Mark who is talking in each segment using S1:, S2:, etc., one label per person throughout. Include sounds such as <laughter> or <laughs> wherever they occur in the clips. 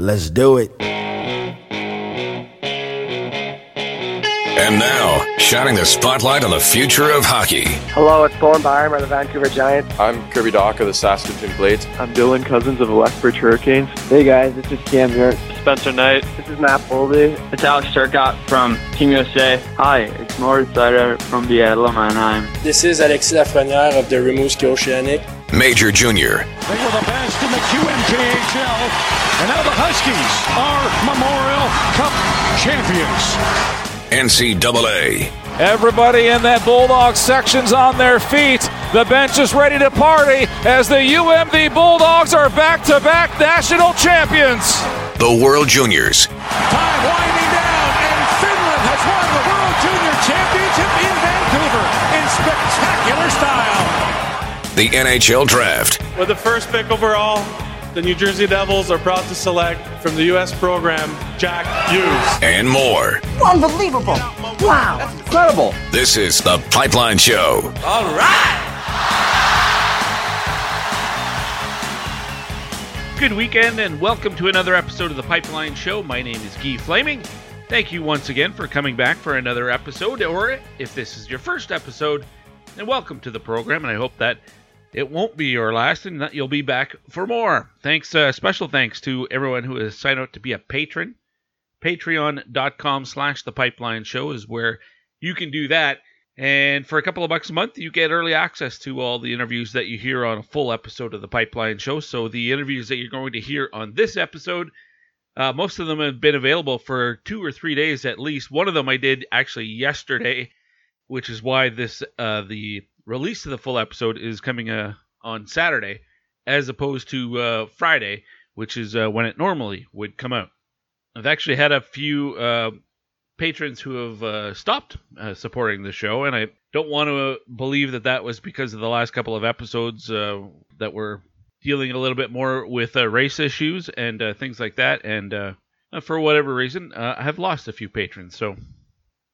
S1: Let's do it.
S2: And now, shining the spotlight on the future of hockey.
S3: Hello, it's Thorne Byram of the Vancouver Giants.
S4: I'm Kirby Dach of the Saskatoon Blades.
S5: I'm Dylan Cozens of the Lethbridge Hurricanes.
S6: Hey guys, this is Cam here.
S7: Spencer Knight.
S3: This is Matt Boldy.
S8: It's Alex Turcotte from Team USA.
S9: Hi, it's Moritz Seider from the Adler Mannheim.
S10: This is Alexis Lafreniere of the Rimouski Oceanic.
S2: Major Junior.
S11: They were the best in the QMJHL, and now the Huskies are Memorial Cup champions.
S2: NCAA.
S12: Everybody in that Bulldog section's on their feet. The bench is ready to party as the UMD Bulldogs are back to back national champions.
S2: The World Juniors.
S11: Time winding down, and Finland has won the World Junior Championship in Vancouver in spectacular style.
S2: The NHL Draft.
S7: With the first pick overall, the New Jersey Devils are proud to select from the U.S. program Jack Hughes.
S2: And more.
S13: Unbelievable. Wow.
S14: That's Incredible.
S2: This is The Pipeline Show.
S13: All right.
S15: Good weekend and welcome to another episode of The Pipeline Show. My name is Guy Flaming. Thank you once again for coming back for another episode, or if this is your first episode, and welcome to the program. And I hope that it won't be your last and you'll be back for more. Thanks, uh, special thanks to everyone who has signed up to be a patron. Patreon.com slash The Pipeline Show is where you can do that. And for a couple of bucks a month, you get early access to all the interviews that you hear on a full episode of The Pipeline Show. So the interviews that you're going to hear on this episode, uh, most of them have been available for two or three days at least. One of them I did actually yesterday, which is why this uh, the release of the full episode is coming uh, on Saturday, as opposed to uh, Friday, which is uh, when it normally would come out. I've actually had a few uh, patrons who have uh, stopped uh, supporting the show, and I don't want to believe that that was because of the last couple of episodes that were dealing a little bit more with race issues and things like that. And for whatever reason, I have lost a few patrons. So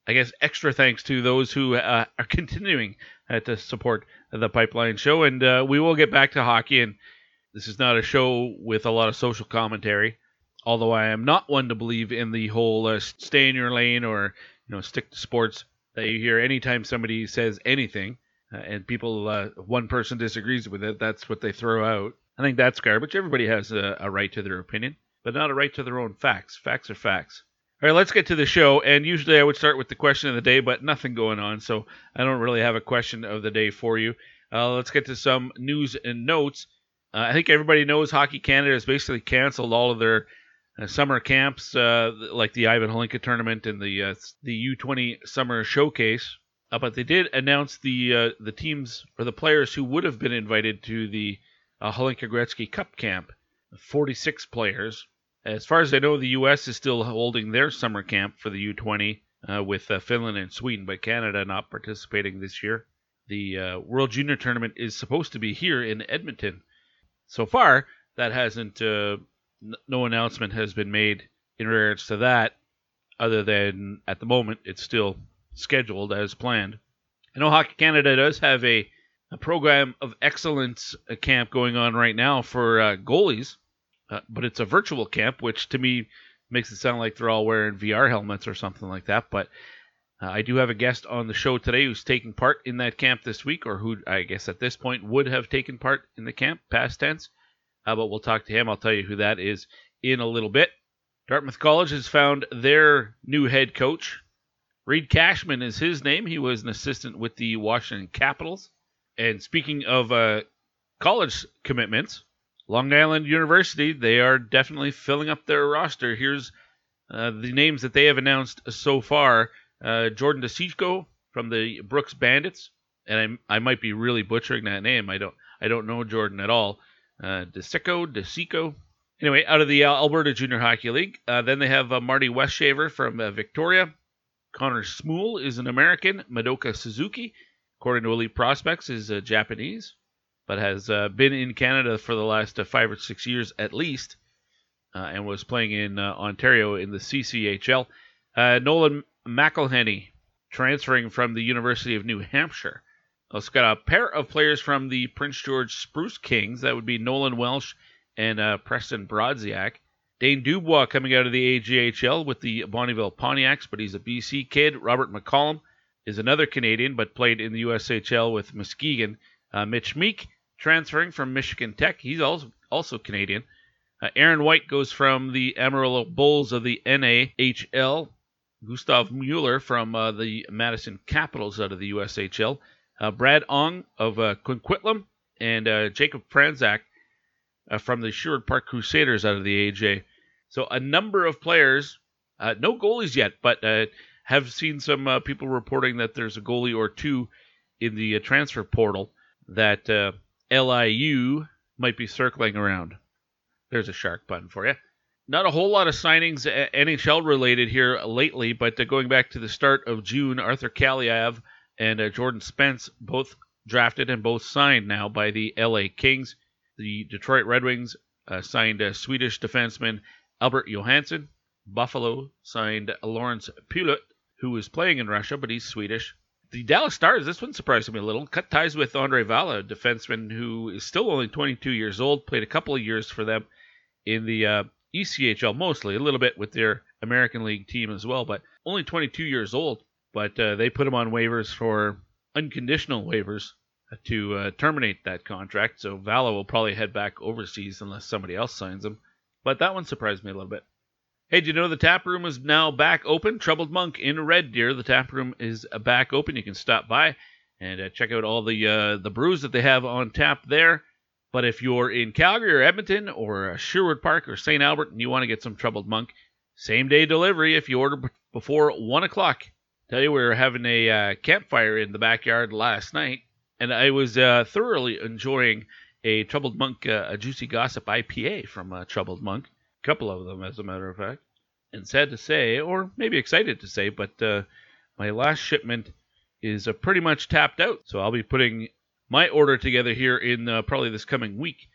S15: I guess extra thanks to those who uh, are <laughs> continuing uh, to support the Pipeline Show. And uh, we will get back to hockey. And this is not a show with a lot of social commentary, although I am not one to believe in the whole uh, stay in your lane or you know stick to sports that you hear anytime somebody says anything. Uh, and people, uh, one person disagrees with it, that's what they throw out. I think that's garbage. Everybody has a, a right to their opinion, but not a right to their own facts. Facts are facts. All right, let's get to the show. And usually I would start with the question of the day, but nothing going on, so I don't really have a question of the day for you. Uh, let's get to some news and notes. Uh, I think everybody knows Hockey Canada has basically canceled all of their uh, summer camps, uh, like the Ivan Hlinka tournament and the uh, the U20 Summer Showcase. Uh, but they did announce the the teams or the players who would have been invited to the uh, Hlinka Gretzky Cup camp. 46 players as far as I know, the U.S. is still holding their summer camp for the U20 uh, with uh, Finland and Sweden, but Canada not participating this year. The uh, World Junior Tournament is supposed to be here in Edmonton. So far, that hasn't. Uh, n- no announcement has been made in regards to that, other than at the moment it's still scheduled as planned. I know Hockey Canada does have a, a program of excellence camp going on right now for uh, goalies uh, but it's a virtual camp, which to me makes it sound like they're all wearing VR helmets or something like that. But uh, I do have a guest on the show today who's taking part in that camp this week, or who I guess at this point would have taken part in the camp, past tense. Uh, but we'll talk to him. I'll tell you who that is in a little bit. Dartmouth College has found their new head coach. Reed Cashman is his name. He was an assistant with the Washington Capitals. And speaking of uh, college commitments, Long Island University, they are definitely filling up their roster. Here's uh, the names that they have announced so far: uh, Jordan DeCicco from the Brooks Bandits, and I, I might be really butchering that name. I don't I don't know Jordan at all. Uh, DeCicco, DeCicco. Anyway, out of the Alberta Junior Hockey League, uh, then they have uh, Marty Westshaver from uh, Victoria. Connor Smool is an American. Madoka Suzuki, according to Elite Prospects, is uh, Japanese but has uh, been in Canada for the last uh, five or six years at least, uh, and was playing in uh, Ontario in the CCHL. Uh, Nolan McElhenney, transferring from the University of New Hampshire. Also got a pair of players from the Prince George Spruce Kings. That would be Nolan Welsh and Preston Brodziak. Daine Dubois coming out of the AJHL with the Bonnyville Pontiacs, but he's a BC kid. Robert McCollum is another Canadian, but played in the USHL with Muskegon. Uh, Mitch Meek transferring from Michigan Tech. He's also also Canadian. Uh, Aaron White goes from the Amarillo Bulls of the NAHL. Gustav Mueller from uh, the Madison Capitals out of the USHL. Uh, Brad Ong of uh, Coquitlam and uh, Jacob Franzak uh, from the Sherwood Park Crusaders out of the AJ. So a number of players, uh, no goalies yet, but have seen some people reporting that there's a goalie or two in the transfer portal that LIU might be circling around. There's a shark button for you. Not a whole lot of signings NHL related here lately, but going back to the start of June, Arthur Kaliyev and Jordan Spence both drafted and both signed now by the LA Kings. The Detroit Red Wings uh, signed Swedish defenseman Albert Johansson. Buffalo signed Lawrence Pilut, who is playing in Russia, but he's Swedish. The Dallas Stars, this one surprised me a little, cut ties with Andre Vala, a defenseman who is still only 22 years old, played a couple of years for them in the uh, ECHL mostly, a little bit with their American League team as well, but only 22 years old. But uh, they put him on waivers for unconditional waivers to uh, terminate that contract. So Vala will probably head back overseas unless somebody else signs him. But that one surprised me a little bit. Hey, do you know the tap room is now back open? Troubled Monk in Red Deer. The tap room is back open. You can stop by and uh, check out all the uh, the brews that they have on tap there. But if you're in Calgary or Edmonton or uh, Sherwood Park or St. Albert and you want to get some Troubled Monk, same day delivery if you order before one o'clock. Tell you we were having a uh, campfire in the backyard last night and I was uh, thoroughly enjoying a Troubled Monk, uh, a Juicy Gossip IPA from uh, Troubled Monk. Couple of them, as a matter of fact. And sad to say, or maybe excited to say, but uh, my last shipment is uh, pretty much tapped out. So I'll be putting my order together here in uh, probably this coming week.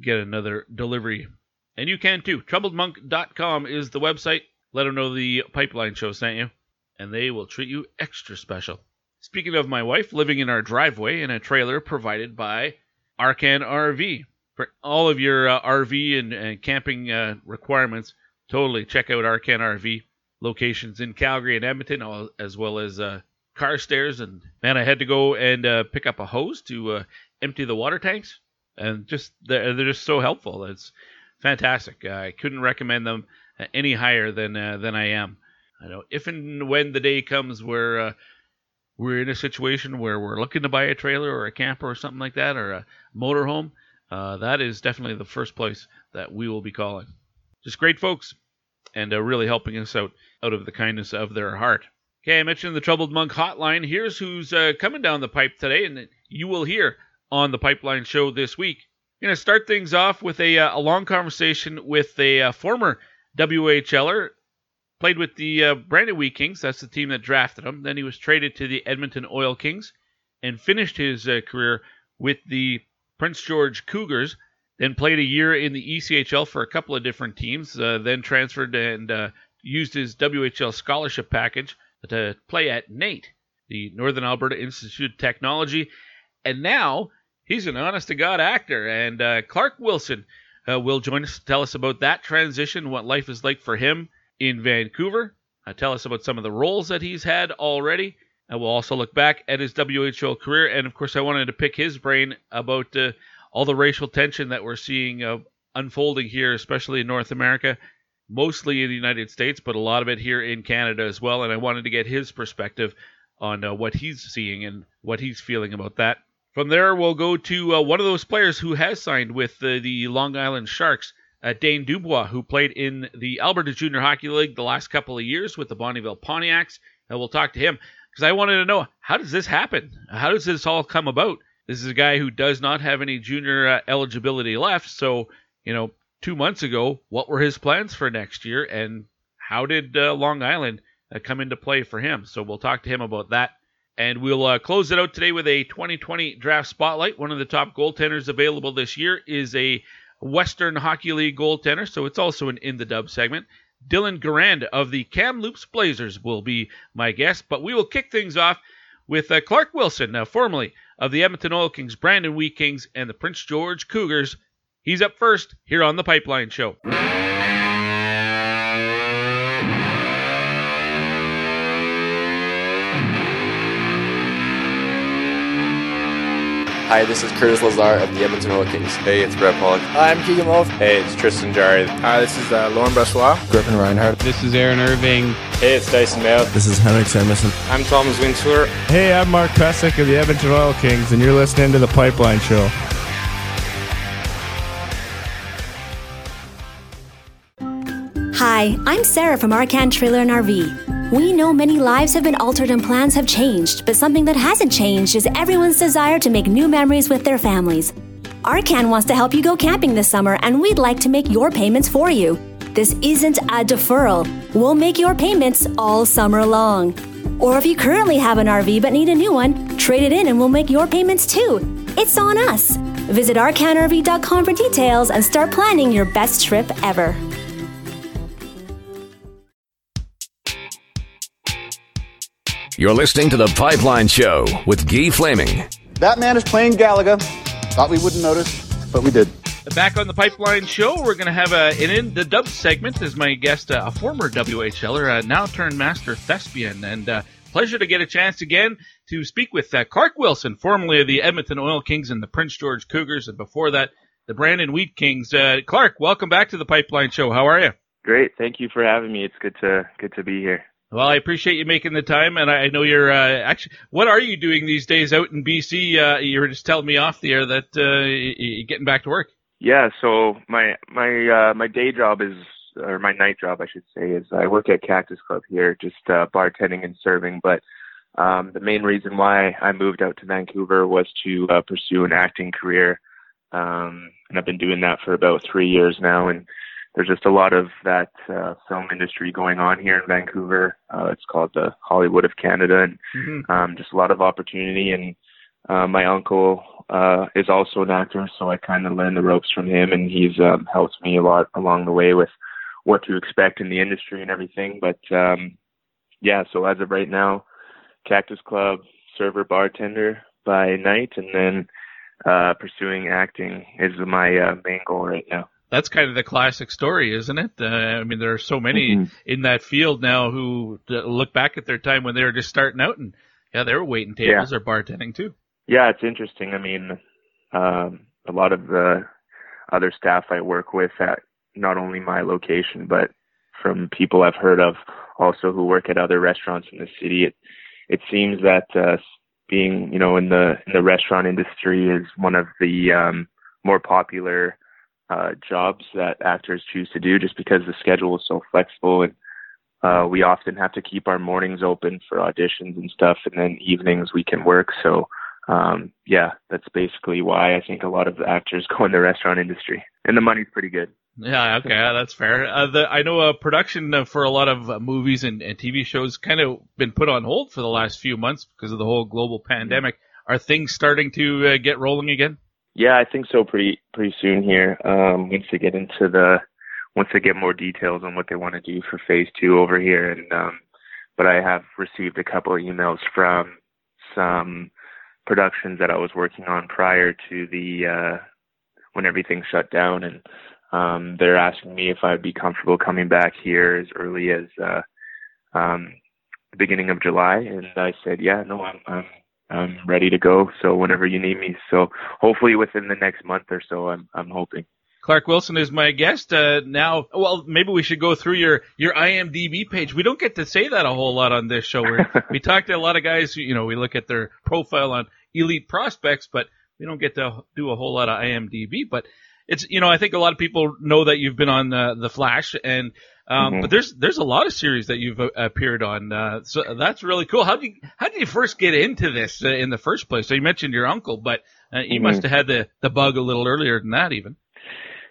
S15: Get another delivery. And you can too. TroubledMonk.com is the website. Let them know the Pipeline Show sent you, and they will treat you extra special. Speaking of my wife, living in our driveway in a trailer provided by Arcan RV. For all of your uh, RV and, and camping uh, requirements, totally check out Arcan RV. Locations in Calgary and Edmonton, as well as uh, Carstairs. And man, I had to go and uh, pick up a hose to uh, empty the water tanks, and just they're, they're just so helpful. It's fantastic. I couldn't recommend them any higher than uh, than I am. I know if and when the day comes where we're in a situation where we're looking to buy a trailer or a camper or something like that or a motorhome, uh, that is definitely the first place that we will be calling. Just great folks and uh, really helping us out out of the kindness of their heart. Okay, I mentioned the Troubled Monk hotline. Here's who's uh, coming down the pipe today, and you will hear on the Pipeline Show this week. I'm going to start things off with a, uh, a long conversation with a uh, former WHLer, Played with the uh, Brandon Wheat Kings. That's the team that drafted him. Then he was traded to the Edmonton Oil Kings and finished his uh, career with the Prince George Cougars. Then played a year in the ECHL for a couple of different teams. Uh, then transferred and uh, used his WHL scholarship package to play at NAIT, the Northern Alberta Institute of Technology. And now he's an honest to God actor. And uh, Clark Wilson uh, will join us to tell us about that transition, what life is like for him in Vancouver. Uh, tell us about some of the roles that he's had already. And we'll also look back at his WHL career. And of course, I wanted to pick his brain about uh, all the racial tension that we're seeing uh, unfolding here, especially in North America, mostly in the United States, but a lot of it here in Canada as well. And I wanted to get his perspective on uh, what he's seeing and what he's feeling about that. From there, we'll go to uh, one of those players who has signed with uh, the Long Island Sharks uh, Daine Dubois, who played in the Alberta Junior Hockey League the last couple of years with the Bonnyville Pontiacs. And we'll talk to him because I wanted to know how does this happen? How does this all come about? This is a guy who does not have any junior uh, eligibility left. So, you know, two months ago, what were his plans for next year? And how did uh, Long Island uh, come into play for him? So we'll talk to him about that. And we'll uh, close it out today with a 2020 draft spotlight. One of the top goaltenders available this year is a Western Hockey League goaltender, so it's also an In the Dub segment. Dylan Garand of the Kamloops Blazers will be my guest, but we will kick things off with uh, Clark Wilson, uh, formerly of the Edmonton Oil Kings, Brandon Wheat Kings, and the Prince George Cougars. He's up first here on the Pipeline Show.
S4: Hi, this is Curtis Lazar of the Edmonton Oil Kings.
S1: Hey, it's Brett Pollock.
S14: Hi, I'm Keegan Wolf.
S1: Hey, it's Tristan Jarry.
S16: Hi, this is uh, Laurent Brossoit.
S17: Griffin Reinhart.
S18: This is Aaron Irving.
S19: Hey, it's Dysin Mayo.
S20: This is Henrik Samuelsson.
S21: I'm Thomas Winsler.
S22: Hey, I'm Mark Pysyk of the Edmonton Oil Kings, and you're listening to The Pipeline Show.
S23: Hi, I'm Sarah from Arcan Trailer and RV. We know many lives have been altered and plans have changed, but something that hasn't changed is everyone's desire to make new memories with their families. Arcan wants to help you go camping this summer, and we'd like to make your payments for you. This isn't a deferral. We'll make your payments all summer long. Or if you currently have an RV but need a new one, trade it in and we'll make your payments too. It's on us. Visit arcanrv.com for details and start planning your best trip ever.
S2: You're listening to The Pipeline Show with Guy Flaming.
S24: That man is playing Galaga. Thought we wouldn't notice, but we did.
S15: Back on the Pipeline Show, we're going to have a, an in the dub segment as my guest, uh, a former WHLer, uh, now turned master thespian, and uh, pleasure to get a chance again to speak with uh, Clark Wilson, formerly of the Edmonton Oil Kings and the Prince George Cougars, and before that, the Brandon Wheat Kings. Uh, Clark, welcome back to the Pipeline Show. How are you?
S5: Great, thank you for having me. It's good to good to be here.
S15: Well, I appreciate you making the time, and I know you're uh, actually. What are you doing these days out in BC? Uh, you were just telling me off the air that uh, you're getting back to work.
S5: Yeah, so my my uh, my day job is, or my night job, I should say, is I work at Cactus Club here, just uh, bartending and serving. But um, the main reason why I moved out to Vancouver was to uh, pursue an acting career, um, and I've been doing that for about three years now, and there's just a lot of that uh, film industry going on here in Vancouver. Uh, it's called the Hollywood of Canada, and mm-hmm. um, just a lot of opportunity. And uh, my uncle uh, is also an actor, so I kind of learned the ropes from him, and he's um, helped me a lot along the way with what to expect in the industry and everything. But um, yeah, so as of right now, Cactus Club server bartender by night, and then uh, pursuing acting is my uh, main goal right now
S15: that's kind of the classic story, isn't it? Uh, I mean, there are so many mm-hmm. in that field now who look back at their time when they were just starting out, and yeah, they were waiting tables yeah. or bartending too.
S5: Yeah, it's interesting. I mean, um, a lot of the other staff I work with at not only my location, but from people I've heard of also who work at other restaurants in the city, it it seems that uh, being you know in the in the restaurant industry is one of the um, more popular uh, jobs that actors choose to do just because the schedule is so flexible and uh, we often have to keep our mornings open for auditions and stuff and then evenings we can work. So um, yeah that's basically why i think a lot of actors <laughs> go in the restaurant industry and the money's pretty good.
S15: Yeah okay that's fair. Uh, the, i know uh, production uh, for a lot of uh, movies and, and tv shows kind of been put on hold for the last few months because of the whole global pandemic. Are things starting to uh, get rolling again
S5: yeah, I think so. Pretty pretty soon here. Um, once they get into the, once they get more details on what they want to do for phase two over here, and um, but I have received a couple of emails from some productions that I was working on prior to the uh, when everything shut down, and um, they're asking me if I'd be comfortable coming back here as early as uh, um, the beginning of July, and I said, yeah, no, I'm, I'm I'm ready to go. So whenever you need me. So hopefully within the next month or so, I'm I'm hoping.
S15: Clark Wilson is my guest uh, now. Well, maybe we should go through your your IMDb page. We don't get to say that a whole lot on this show. We're, <laughs> we talk to a lot of guys. You know, we look at their profile on elite prospects, but we don't get to do a whole lot of IMDb. But it's you know, I think a lot of people know that you've been on uh, the Flash, and um, mm-hmm. But there's there's a lot of series that you've uh, appeared on, uh, so that's really cool. How did you, how did you first get into this uh, in the first place? So you mentioned your uncle, but uh, you mm-hmm. must have had the the bug a little earlier than that, even.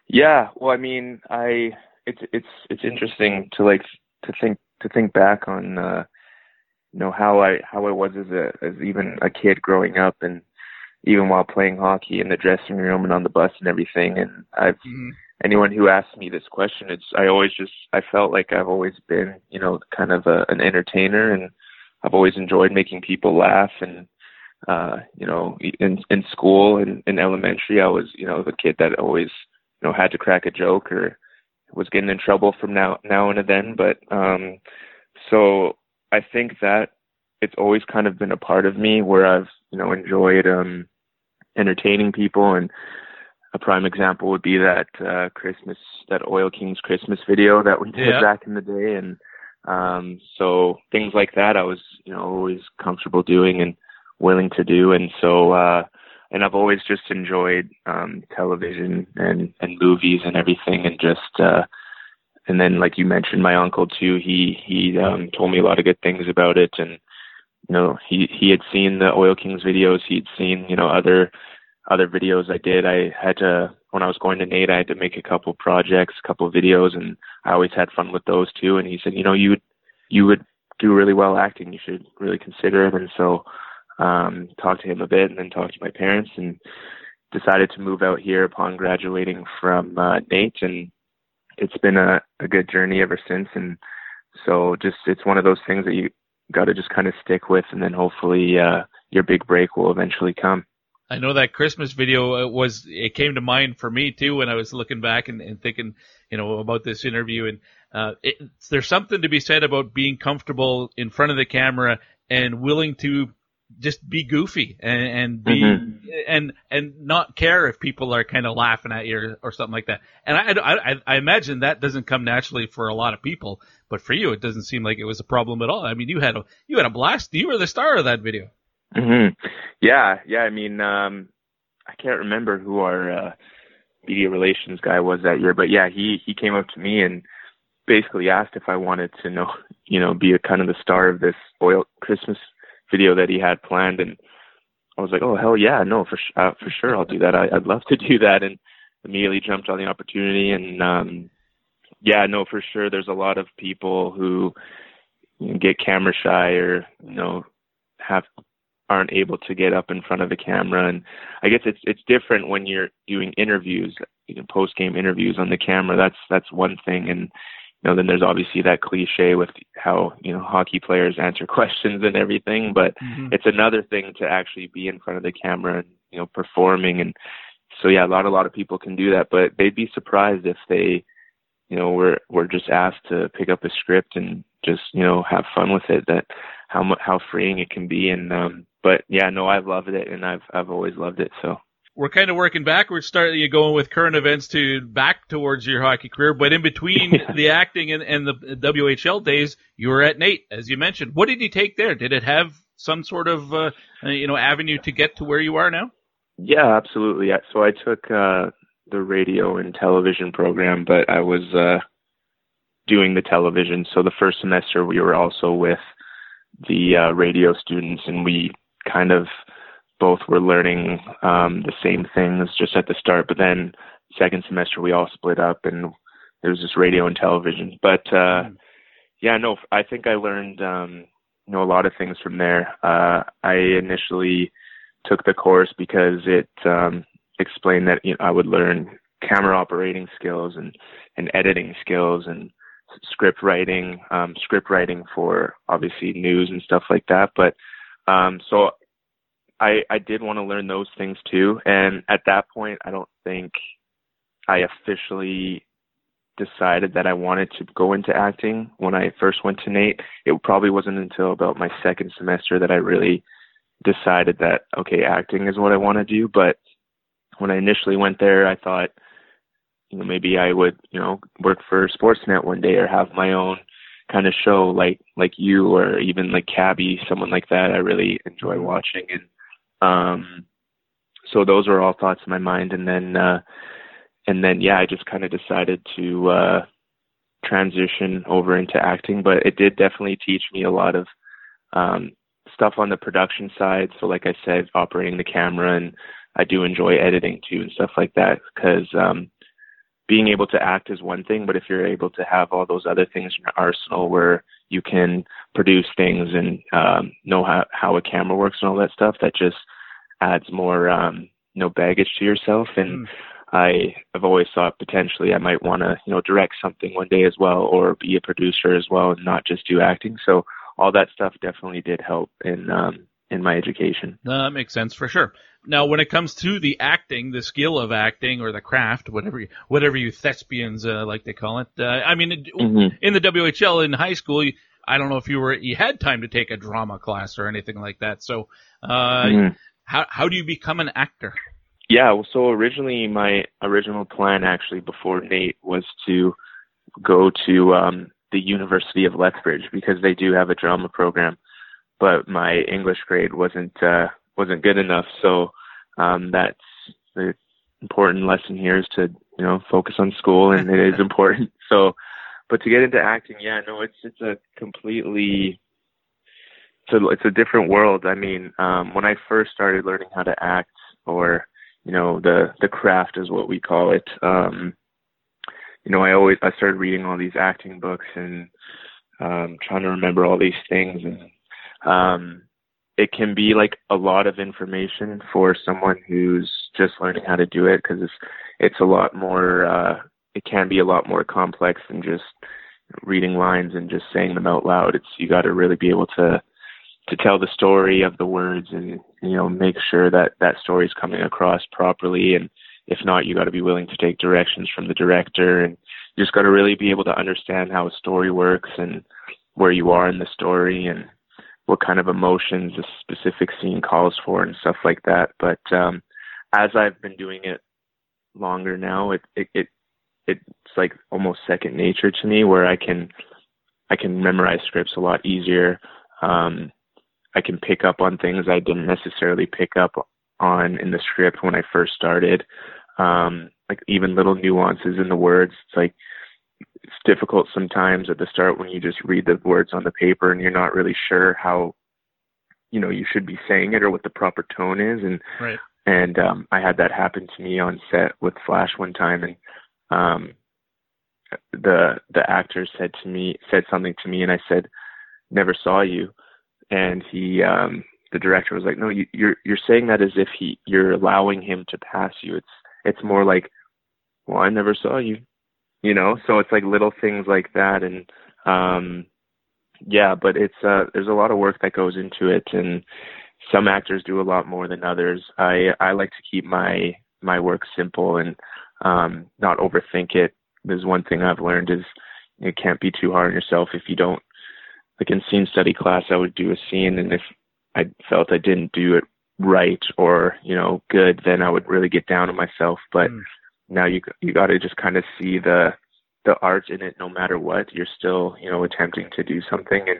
S5: Yeah, well, I mean, I it's it's it's interesting to like to think to think back on uh, you know how I how I was as a as even a kid growing up and even while playing hockey in the dressing room and on the bus and everything and I've mm-hmm anyone who asks me this question, it's I always just I felt like I've always been you know kind of a, an entertainer, and I've always enjoyed making people laugh. And uh, you know, in in school and in elementary, I was you know the kid that always you know had to crack a joke or was getting in trouble from now now and then. But um, so I think that it's always kind of been a part of me where I've you know enjoyed um entertaining people and a prime example would be that uh Christmas that Oil Kings Christmas video that we did
S15: Yeah.
S5: back in the day and um so things like that I was you know always comfortable doing and willing to do and so uh and I've always just enjoyed um television and and movies and everything and just uh and then like you mentioned my uncle too he he um told me a lot of good things about it and you know he he had seen the oil kings videos. He'd seen you know other other videos i did. I had to when i was going to NAIT i had to make a couple projects a couple videos and i always had fun with those too. And he said you know you would you would do really well acting. You should really consider it. And so um talked to him a bit and then talked to my parents and decided to move out here upon graduating from uh NAIT. And it's been a, a good journey ever since. And so just it's one of those things that you got to just kind of stick with and then hopefully uh your big break will eventually come.
S15: I know that Christmas video uh, was it came to mind for me too when I was looking back and, and thinking, you know, about this interview and uh, it, there's something to be said about being comfortable in front of the camera and willing to just be goofy and, and be
S5: Mhm.
S15: and and not care if people are kind of laughing at you or, or something like that. And I, I I imagine that doesn't come naturally for a lot of people, but for you it doesn't seem like it was a problem at all. I mean, you had a you had a blast. You were the star of that video.
S5: hmm Yeah, yeah. I mean, um, I can't remember who our uh, media relations guy was that year, but yeah, he he came up to me and basically asked if I wanted to know, you know, be a kind of the star of this oil Christmas video that he had planned, and I was like, oh hell yeah, no, for uh, for sure, I'll do that. I, I'd love to do that, and immediately jumped on the opportunity, and um, yeah, no, for sure, there's a lot of people who get camera shy or you know have aren't able to get up in front of the camera and I guess it's it's different when you're doing interviews, you know, post game interviews on the camera. That's that's one thing and you know, then there's obviously that cliche with how, you know, hockey players answer <laughs> questions and everything, but it's another thing to actually be in front of the camera and, you know, performing. And so yeah, a lot a lot of people can do that, but they'd be surprised if they you know, were were just asked to pick up a script and just, you know, have fun with it that how how freeing it can be. And um but yeah, no, I've loved it and I've I've always loved it. So
S15: we're kind of working backwards, starting you going with current events to back towards your hockey career. But in between <laughs> the acting and, and the WHL days, you were at NAIT, as you mentioned. What did you take there? Did it have some sort of uh, you know avenue to get to where you are now?
S5: Yeah, absolutely. Yeah, So I took uh the radio and television program, but I was uh doing the television. So the first semester we were also with the uh, radio students and we kind of both were learning um the same things just at the start, but then second semester we all split up and it was just radio and television. But uh yeah, no, I think I learned um you know a lot of things from there. Uh I initially took the course because it um explained that you know I would learn camera operating skills and and editing skills and script writing um script writing for obviously news and stuff like that but um so I I did want to learn those things too and at that point I don't think I officially decided that I wanted to go into acting when I first went to NAIT. It probably wasn't until about my second semester that I really decided that okay acting is what I want to do. But when I initially went there I thought you know maybe I would you know work for Sportsnet one day or have my own kind of show like like you or even like Cabbie someone like that. I really enjoy watching and um so those were all thoughts in my mind. And then uh and then yeah I just kind of decided to uh transition over into acting. But it did definitely teach me a lot of um stuff on the production side. So like I said operating the camera and I do enjoy editing too and stuff like that because um being able to act is one thing, but if you're able to have all those other things in your arsenal where you can produce things and um, know how, how a camera works and all that stuff, that just adds more um, you know baggage to yourself. And I have always thought potentially I might want to you know direct something one day as well, or be a producer as well, and not just do acting. So all that stuff definitely did help And um, in my education.
S15: No, that makes sense for sure. Now, when it comes to the acting, the skill of acting or the craft, whatever you, whatever you thespians uh, like to call it, uh, I mean, it-
S5: Mhm.
S15: in the WHL in high school, you, I don't know if you were you had time to take a drama class or anything like that. So, uh,
S5: Mhm.
S15: how how do you become an actor?
S5: Yeah, well, so originally my original plan actually before NAIT was to go to um, the University of Lethbridge because they do have a drama program, but my English grade wasn't uh, wasn't good enough. So um, that's the important lesson here is to you know focus on school, and it is <laughs> important. So, but to get into acting, yeah, no, it's it's a completely it's a, it's a different world. I mean, um, when I first started learning how to act, or you know, the the craft is what we call it. Um, you know, I always I started reading all these acting books and um, trying to remember all these things, and um, it can be like a lot of information for someone who's just learning how to do it because it's it's a lot more. Uh, it can be a lot more complex than just reading lines and just saying them out loud. It's you got to really be able to to tell the story of the words and you know make sure that that story is coming across properly and if not you got to be willing to take directions from the director and you just got to really be able to understand how a story works and where you are in the story and what kind of emotions a specific scene calls for and stuff like that but um as i've been doing it longer now it it, it it's like almost second nature to me where i can i can memorize scripts a lot easier um I can pick up on things I didn't necessarily pick up on in the script when I first started. Um, like even little nuances in the words. It's like it's difficult sometimes at the start when you just read the words on the paper and you're not really sure how you know you should be saying it or what the proper tone is. And
S15: right.
S5: and um I had that happen to me on set with Flash one time and um the the actor said to me said something to me and I said never saw you. And he um the director was like no you, you're you're saying that as if he you're allowing him to pass you. It's it's more like well i never saw you you know so it's like little things like that and um yeah but it's uh there's a lot of work that goes into it and some actors do a lot more than others i i like to keep my my work simple and um not overthink it there's one thing i've learned is you can't be too hard on yourself if you don't like in scene study class, I would do a scene, and if I felt I didn't do it right or you know good, then I would really get down on myself. But mm. Now you you got to just kind of see the the art in it, no matter what. You're still you know attempting to do something, and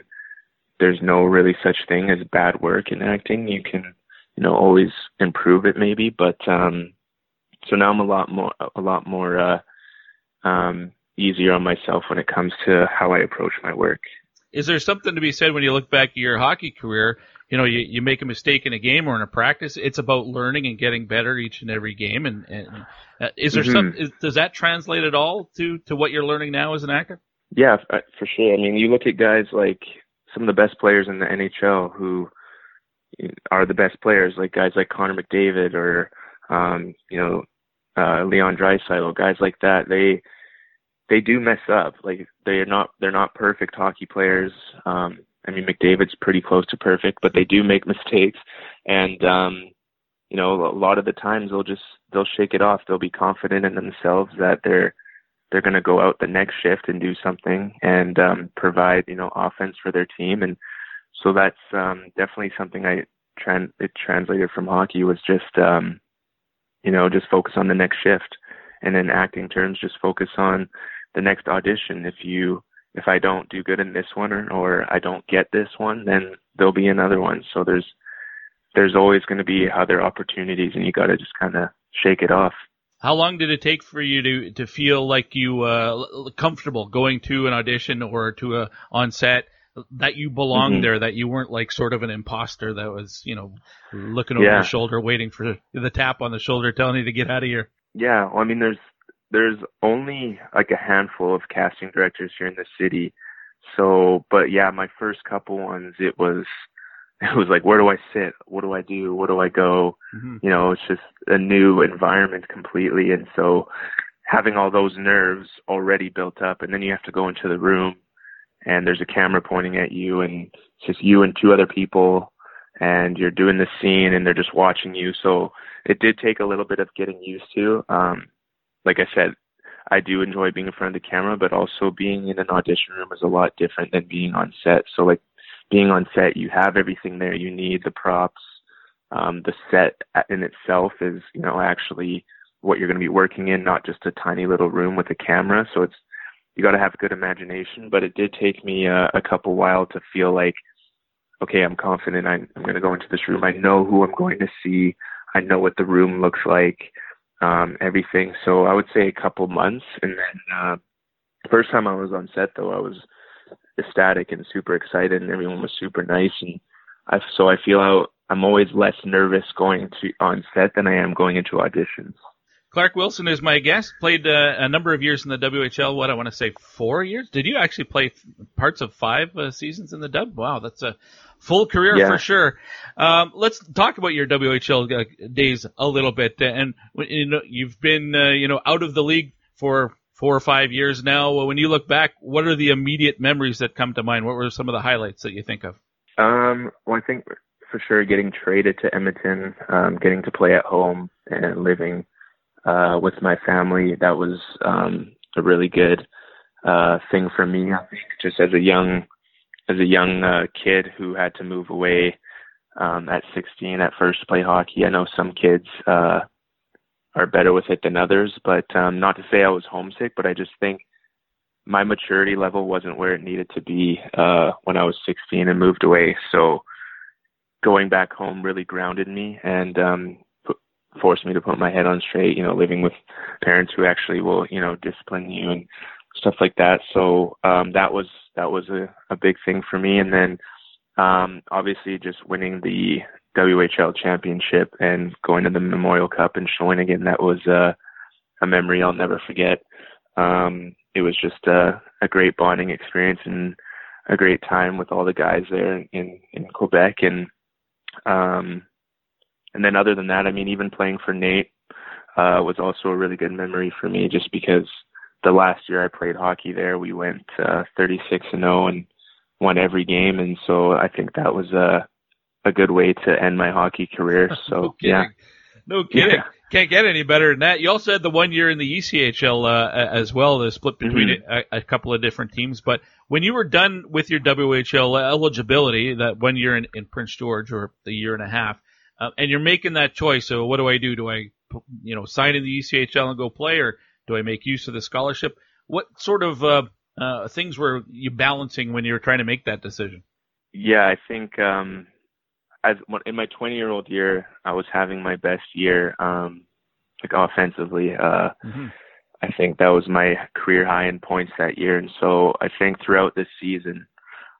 S5: there's no really such thing as bad work in acting. You can you know always improve it maybe, but um so now I'm a lot more a lot more uh um easier on myself when it comes to how I approach my work
S15: is there something to be said when you look back at your hockey career? You know, you, you make a mistake in a game or in a practice. It's about learning and getting better each and every game. And, and uh, is there mm-hmm. some? Is, does that translate at all to to what you're learning now as an actor?
S5: Yeah, uh, for sure. I mean, you look at guys like some of the best players in the NHL who are the best players, like guys like Connor McDavid or um, you know uh, Leon Draisaitl, guys like that. They they do mess up. Like they're not they're not perfect hockey players. Um, I mean McDavid's pretty close to perfect, but they do make <laughs> mistakes, and um, you know a lot of the times they'll just they'll shake it off. They'll be confident in themselves that they're they're going to go out the next shift and do something and um, provide you know offense for their team, and so that's um, definitely something I tran- it translated from hockey was just um, you know just focus on the next shift, and in acting terms just focus on the next audition if you if I don't do good in this one or, or I don't get this one, then there'll be another one. So there's there's always going to be other opportunities, and you got to just kind of shake it off.
S15: How long did it take for you to to feel like you uh, comfortable going to an audition or to a on set that you belonged mm-hmm. there, that you weren't like sort of an imposter that was you know looking over yeah. your shoulder, waiting for the tap on the shoulder, telling you to get out of here?
S5: Yeah, well, I mean, there's there's only like a handful of casting directors here in the city. So, but yeah, my first couple ones, it was, <laughs> it was like, where do I sit? What do I do? Where do I go? Mm-hmm. You know, it's just a new environment completely. And so having all those nerves already built up and then you have to go into the room and there's a camera pointing at you and it's just you and two other people and you're doing the scene and they're just watching you. So it did take a little bit of getting used to. Um, like I said, I do enjoy being in front of the camera, but also being in an audition room is a lot different than being on set. So like being on set, you have everything there you need, the props, um, the set in itself is, you know, actually what you're going to be working in, not just a tiny little room with a camera. So it's you got to have good imagination. But it did take me uh, a couple while to feel like, okay, I'm confident. I'm, I'm going to go into this room. I know who I'm going to see. I know what the room looks like, um, everything. So I would say a couple months, and then uh, first time I was on set though, I was ecstatic and super excited, and everyone was super nice, and I so I feel out I'm always less nervous going to on set than I am going into auditions.
S15: Clark Wilson is my guest. Played uh, a number of years in the WHL. What I want to say, four years. Did you actually play parts of five uh, seasons in the Dub? Wow, that's a full career
S5: yeah.
S15: for sure. Um, let's talk about your WHL uh, days a little bit. And you know, you've been uh, you know out of the league for four or five years now. When you look back, what are the immediate memories that come to mind? What were some of the highlights that you think of?
S5: Um, well, I think for sure getting traded to Edmonton, um, getting to play at home and living uh, with my family. That was um, a really good uh, thing for me. I think just as a young as a young uh, kid who had to move away um, at 16 at first to play hockey. I know some kids uh, are better with it than others, but um, not to say I was homesick, but I just think my maturity level wasn't where it needed to be uh, when I was 16 and moved away. So going back home really grounded me and um, put, forced me to put my head on straight. You know, living with parents who actually will, you know, discipline you and stuff like that. So um, that was that was a, a big thing for me. And then um, obviously just winning the WHL championship and going to the Memorial Cup and showing that was uh, a memory I'll never forget. Um, it was just a, a great bonding experience and a great time with all the guys there in in Quebec and um and then other than that I mean even playing for NAIT uh was also a really good memory for me just because the last year I played hockey there we went uh 36 and 0 and won every game and so I think that was a a good way to end my hockey career <laughs> so
S15: no
S5: yeah
S15: no kidding yeah can't get any better than that. You also had the one year in the ECHL uh, as well, the split between
S5: mm-hmm.
S15: a, a, couple of different teams. But when you were done with your WHL eligibility, that one year in, in Prince George or the year and a half, uh, and you're making that choice. So what do I do? Do I, you know, sign in the ECHL and go play, or do I make use of the scholarship? What sort of uh, uh, things were you balancing when you were trying to make that decision?
S5: Yeah, I think um, as in my 20 year old year, I was having my best year, um, like offensively. Uh,
S15: mm-hmm.
S5: I think that was my career high in points that year. And so I think throughout this season,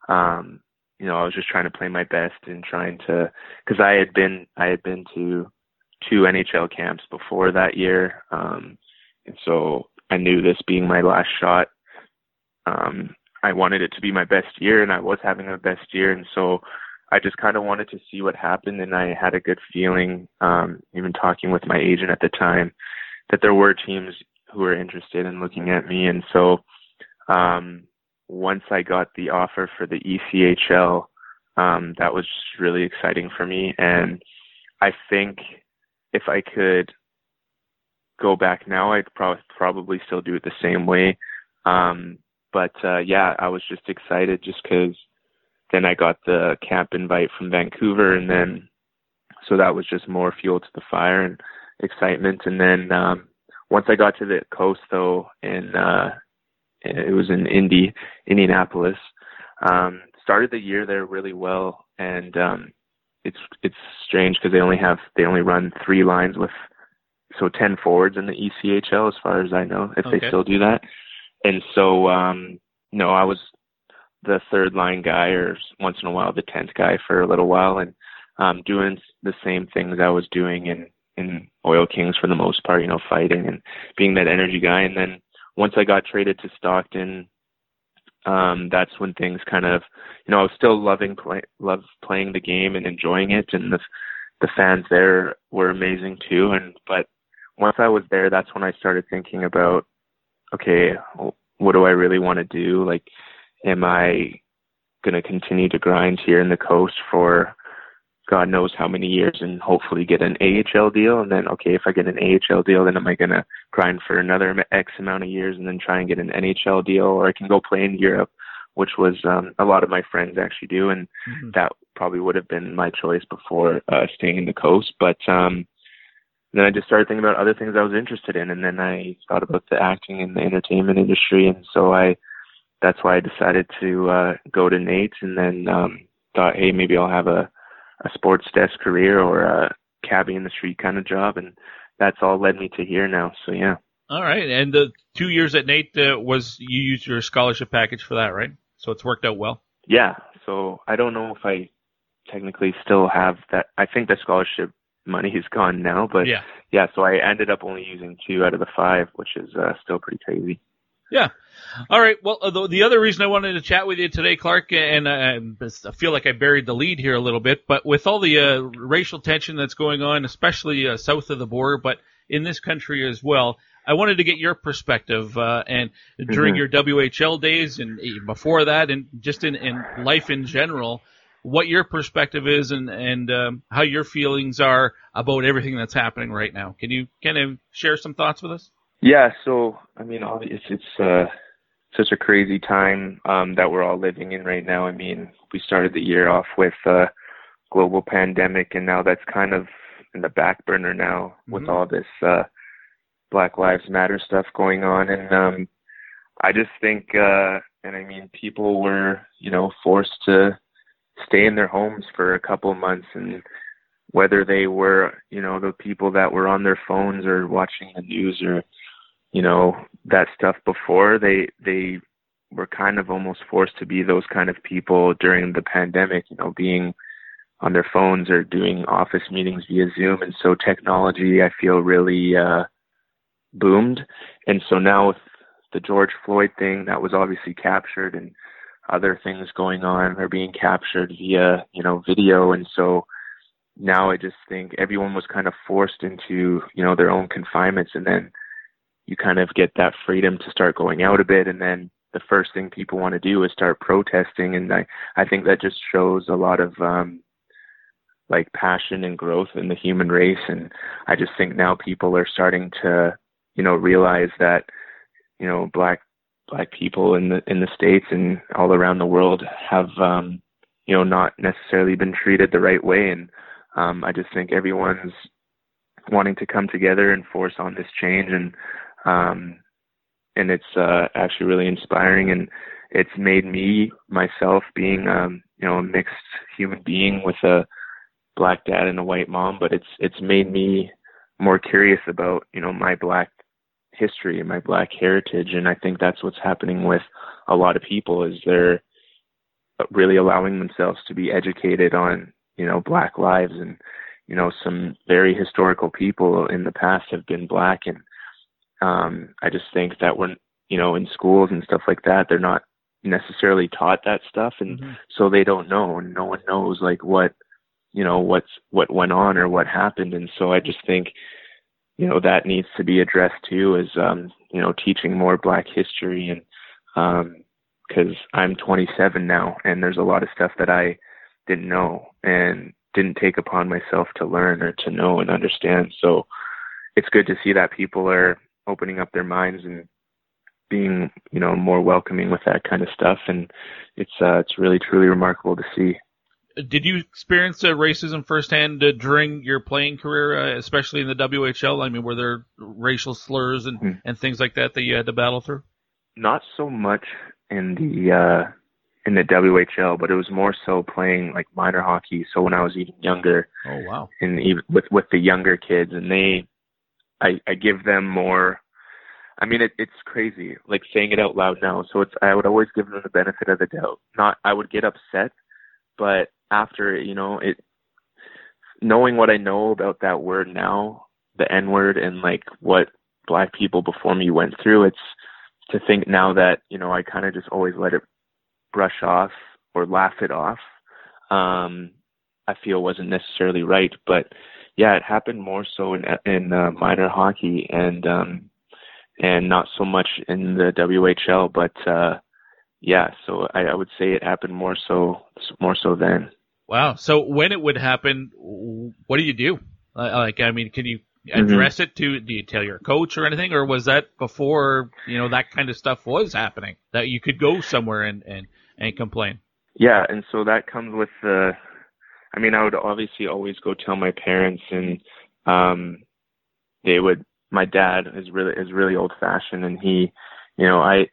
S5: um, you know, I was just trying to play my best and trying to, cause I had been, I had been to two NHL camps before that year. Um, and so I knew this being my last shot. Um, I wanted it to be my best year and I was having a best year. And so I just kind of wanted to see what happened, and I had a good feeling, um, even talking with my agent at the time, that there were teams who were interested in looking at me. And so, um, once I got the offer for the ECHL, um, that was really exciting for me. And I think if I could go back now, I'd pro- probably still do it the same way. Um, but uh, yeah, I was just excited just because then I got the camp invite from Vancouver, and then so that was just more fuel to the fire and excitement. And then um, once I got to the coast, though, in uh, it was in Indy, Indianapolis. Um, started the year there really well, and um, it's it's strange because they only have they only run three lines with so ten forwards in the ECHL as far as I know, if
S15: okay.
S5: they still do that. And so um, no, I was the third line guy or once in a while the tenth guy for a little while and um doing the same things I was doing in in Oil Kings for the most part, you know, fighting and being that energy guy. And then once I got traded to Stockton, um, that's when things kind of, you know, I was still loving play, love playing the game and enjoying it, and the the fans there were amazing too. And but once I was there, that's when I started thinking about, okay, what do I really want to do? Like, am I going to continue to grind here in the coast for God knows how many years and hopefully get an AHL deal? And then, okay, if I get an AHL deal, then am I going to grind for another X amount of years and then try and get an NHL deal? Or I can go play in Europe, which was um, a lot of my friends actually do. And
S15: mm-hmm.
S5: that probably would have been my choice before uh, staying in the coast. But um, then I just started thinking about other things I was interested in, and then I thought about the acting and the entertainment industry, and so I that's why I decided to uh, go to NAIT, and then um, thought, hey, maybe I'll have a a sports desk career or a cabbie in the street kind of job, and that's all led me to here now. So yeah.
S15: All right, and the two years at NAIT uh, was you used your scholarship package for that, right? So it's worked out well.
S5: Yeah. So I don't know if I technically still have that. I think the scholarship money is gone now, but
S15: yeah,
S5: yeah. So I ended up only using two out of the five, which is uh, still pretty crazy.
S15: Yeah. All right. Well, uh, the, the other reason I wanted to chat with you today, Clark, and uh, I feel like I buried the lead here a little bit, but with all the uh, racial tension that's going on, especially uh, south of the border, but in this country as well, I wanted to get your perspective, uh, and during
S5: Mhm.
S15: your WHL days and before that, and just in, in life in general, what your perspective is and and um, how your feelings are about everything that's happening right now. Can you kind of share some thoughts with us?
S5: Yeah, so I mean, it's it's uh, such a crazy time um, that we're all living in right now. I mean, we started the year off with a global pandemic, and now that's kind of in the back burner now with
S14: Mhm.
S5: all this uh, Black Lives Matter stuff going on. And um, I just think, uh, and I mean, people were you know forced to stay in their homes for a couple of months, and whether they were you know the people that were on their phones or watching the news or you know that stuff before they they were kind of almost forced to be those kind of people during the pandemic you know being on their phones or doing office meetings via zoom. And so technology i feel really uh boomed. And so now with the george floyd thing that was obviously captured and other things going on are being captured via you know video. And so now i just think everyone was kind of forced into you know their own confinements. And then you kind of get that freedom to start going out a bit and then the first thing people want to do is start protesting and I I think that just shows a lot of um like passion and growth in the human race and I just think now people are starting to you know realize that you know black black people in the in the states and all around the world have um you know not necessarily been treated the right way and um I just think everyone's wanting to come together and force on this change and um and it's uh actually really inspiring and it's made me myself being um you know a mixed human being with a black dad and a white mom but it's it's made me more curious about you know my black history and my black heritage and I think that's what's happening with a lot of people is they're really allowing themselves to be educated on you know black lives and you know some very historical people in the past have been black and um I just think that when you know in schools and stuff like that they're not necessarily taught that stuff and so they don't know and no one knows like what you know what's what went on or what happened and so I just think you know that needs to be addressed too is um you know teaching more black history and um cuz I'm 27 now and there's a lot of stuff that I didn't know and didn't take upon myself to learn or to know and understand so it's good to see that people are opening up their minds and being you know more welcoming with that kind of stuff and it's uh it's really truly remarkable to see
S15: Did you experience uh, racism firsthand uh, during your playing career, uh, especially in the WHL? I mean, were there racial slurs and, and things like that that you had to battle through?
S5: not so much in the uh in the WHL but it was more so playing like minor hockey so when I was even younger
S15: Oh wow!
S5: and even with with the younger kids and they I I give them more. I mean it it's crazy like saying it out loud now. So it's I would always give them the benefit of the doubt. Not I would get upset but after you know it knowing what I know about that word now the n word and like what black people before me went through it's to think now that you know I kind of just always let it brush off or laugh it off. Um I feel wasn't necessarily right but yeah it happened more so in in uh, minor hockey and um and not so much in the WHL but uh yeah so I, I would say it happened more so more so then
S15: Wow. So when it would happen, what do you do? Like, I mean, can you
S5: Mm-hmm.
S15: address it to? Do you tell your coach or anything, or was that before you know that kind of stuff was happening that you could go somewhere and and and complain?
S5: Yeah, and so that comes with the I mean, I would obviously always go tell my parents, and um, they would. My dad is really is really old fashioned, and he, you know, I,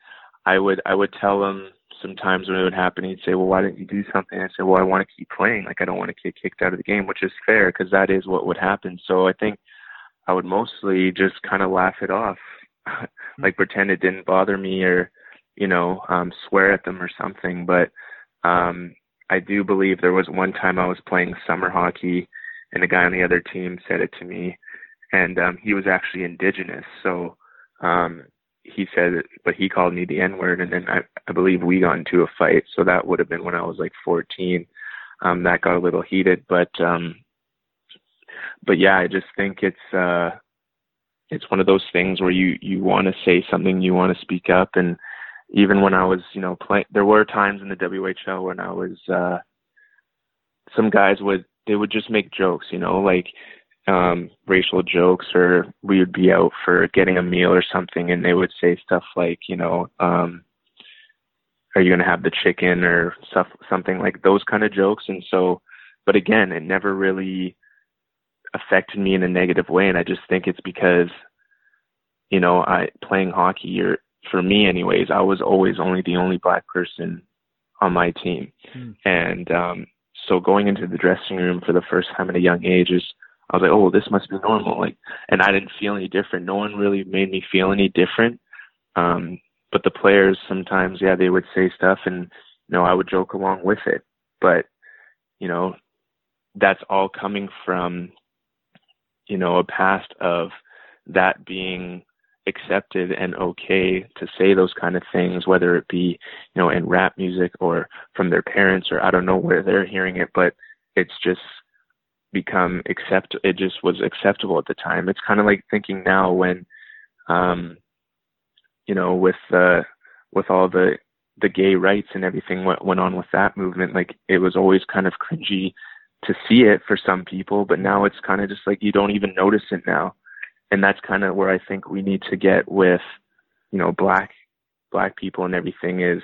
S5: I would I would tell him sometimes when it would happen, he'd say, "Well, why didn't you do something?" I said, "Well, I want to keep playing. Like I don't want to get kicked out of the game," which is fair because that is what would happen. So I think I would mostly just kind of laugh it off, <laughs> like pretend it didn't bother me or, you know, um, swear at them or something. But um, I do believe there was one time I was playing summer hockey, and a guy on the other team said it to me, and um, he was actually indigenous, so. Um, he said, it, but he called me the N word, and then I, I believe we got into a fight. So that would have been when I was like 14. Um, that got a little heated, but um, but yeah, I just think it's uh, it's one of those things where you you want to say something, you want to speak up, and even when I was you know playing, there were times in the WHL when I was uh, some guys would they would just make jokes, you know, like um racial jokes or we would be out for getting a meal or something and they would say stuff like you know um are you going to have the chicken? or stuff something like those kind of jokes. And so but again it never really affected me in a negative way. And i just think it's because you know i playing hockey or for me anyways i was always only the only black person on my team mm. and um so going into the dressing room for the first time at a young age is I was like, oh, this must be normal. Like, and I didn't feel any different. No one really made me feel any different. Um, but the players sometimes, yeah, they would say stuff, and you know, I would joke along with it. But you know, that's all coming from you know a past of that being accepted and okay to say those kind of things, whether it be you know in rap music or from their parents or I don't know where they're hearing it, but it's just become accept it just was acceptable at the time. It's kind of like thinking now when um you know with uh with all the the gay rights and everything what went on with that movement like it was always kind of cringy to see it for some people but now it's kind of just like you don't even notice it now and that's kind of where i think we need to get with you know black black people and everything is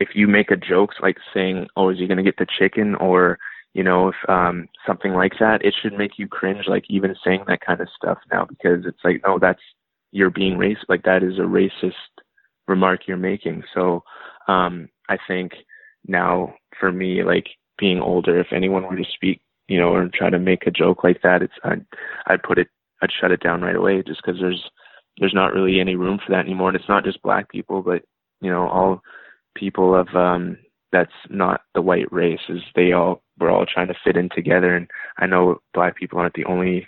S5: if you make a joke like saying oh is he going to get the chicken or you know, if um something like that, it should make you cringe like even saying that kind of stuff now because it's like, no, that's you're being racist like that is a racist remark you're making. So um I think now for me, like being older, if anyone were to speak, you know, or try to make a joke like that, it's I'd I'd put it I'd shut it down right away just because there's there's not really any room for that anymore. And it's not just black people, but you know, all people of um that's not the white race is they all we're all trying to fit in together and I know black people aren't the only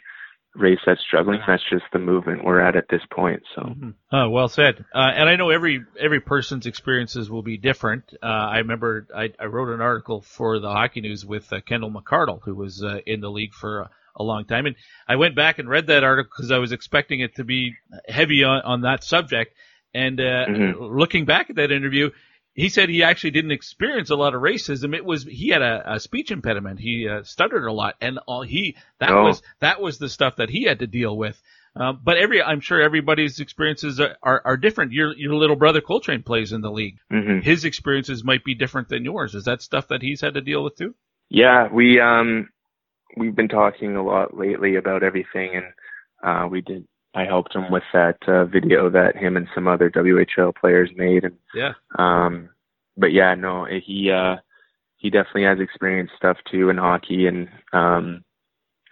S5: race that's struggling. That's just the movement we're at at this point. So,
S15: mm-hmm. uh, well said. Uh, and I know every every person's experiences will be different. Uh, I remember I, I, wrote an article for the Hockey News with uh, Kendall McCardle, who was uh, in the league for a, long time, and I went back and read that article because I was expecting it to be heavy on, on that subject. And uh, mm-hmm. looking back at that interview, he said he actually didn't experience a lot of racism. It was he had a, a speech impediment. He uh, stuttered a lot, and all he that oh. was that was the stuff that he had to deal with. Um, but every I'm sure everybody's experiences are, are, are, different. Your your little brother Coltrane plays in the league.
S5: Mm-hmm.
S15: His experiences might be different than yours. Is that stuff that he's had to deal with too?
S5: Yeah, we um we've been talking a lot lately about everything, and uh, we did I helped him with that uh, video that him and some other WHL players made. And
S15: yeah,
S5: um, but yeah, no, he uh, he definitely has experienced stuff too in hockey, and um,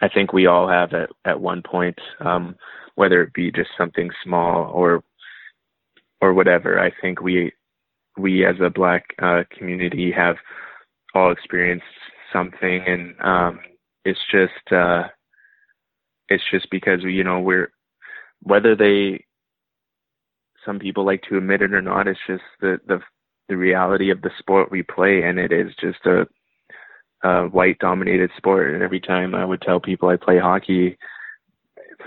S5: I think we all have at at one point, um, whether it be just something small or or whatever. I think we we as a black uh, community have all experienced something, and um, it's just uh, it's just because you know we're whether they some people like to admit it or not, it's just the the the reality of the sport we play, and it is just a, a white dominated sport. And every time I would tell people I play hockey,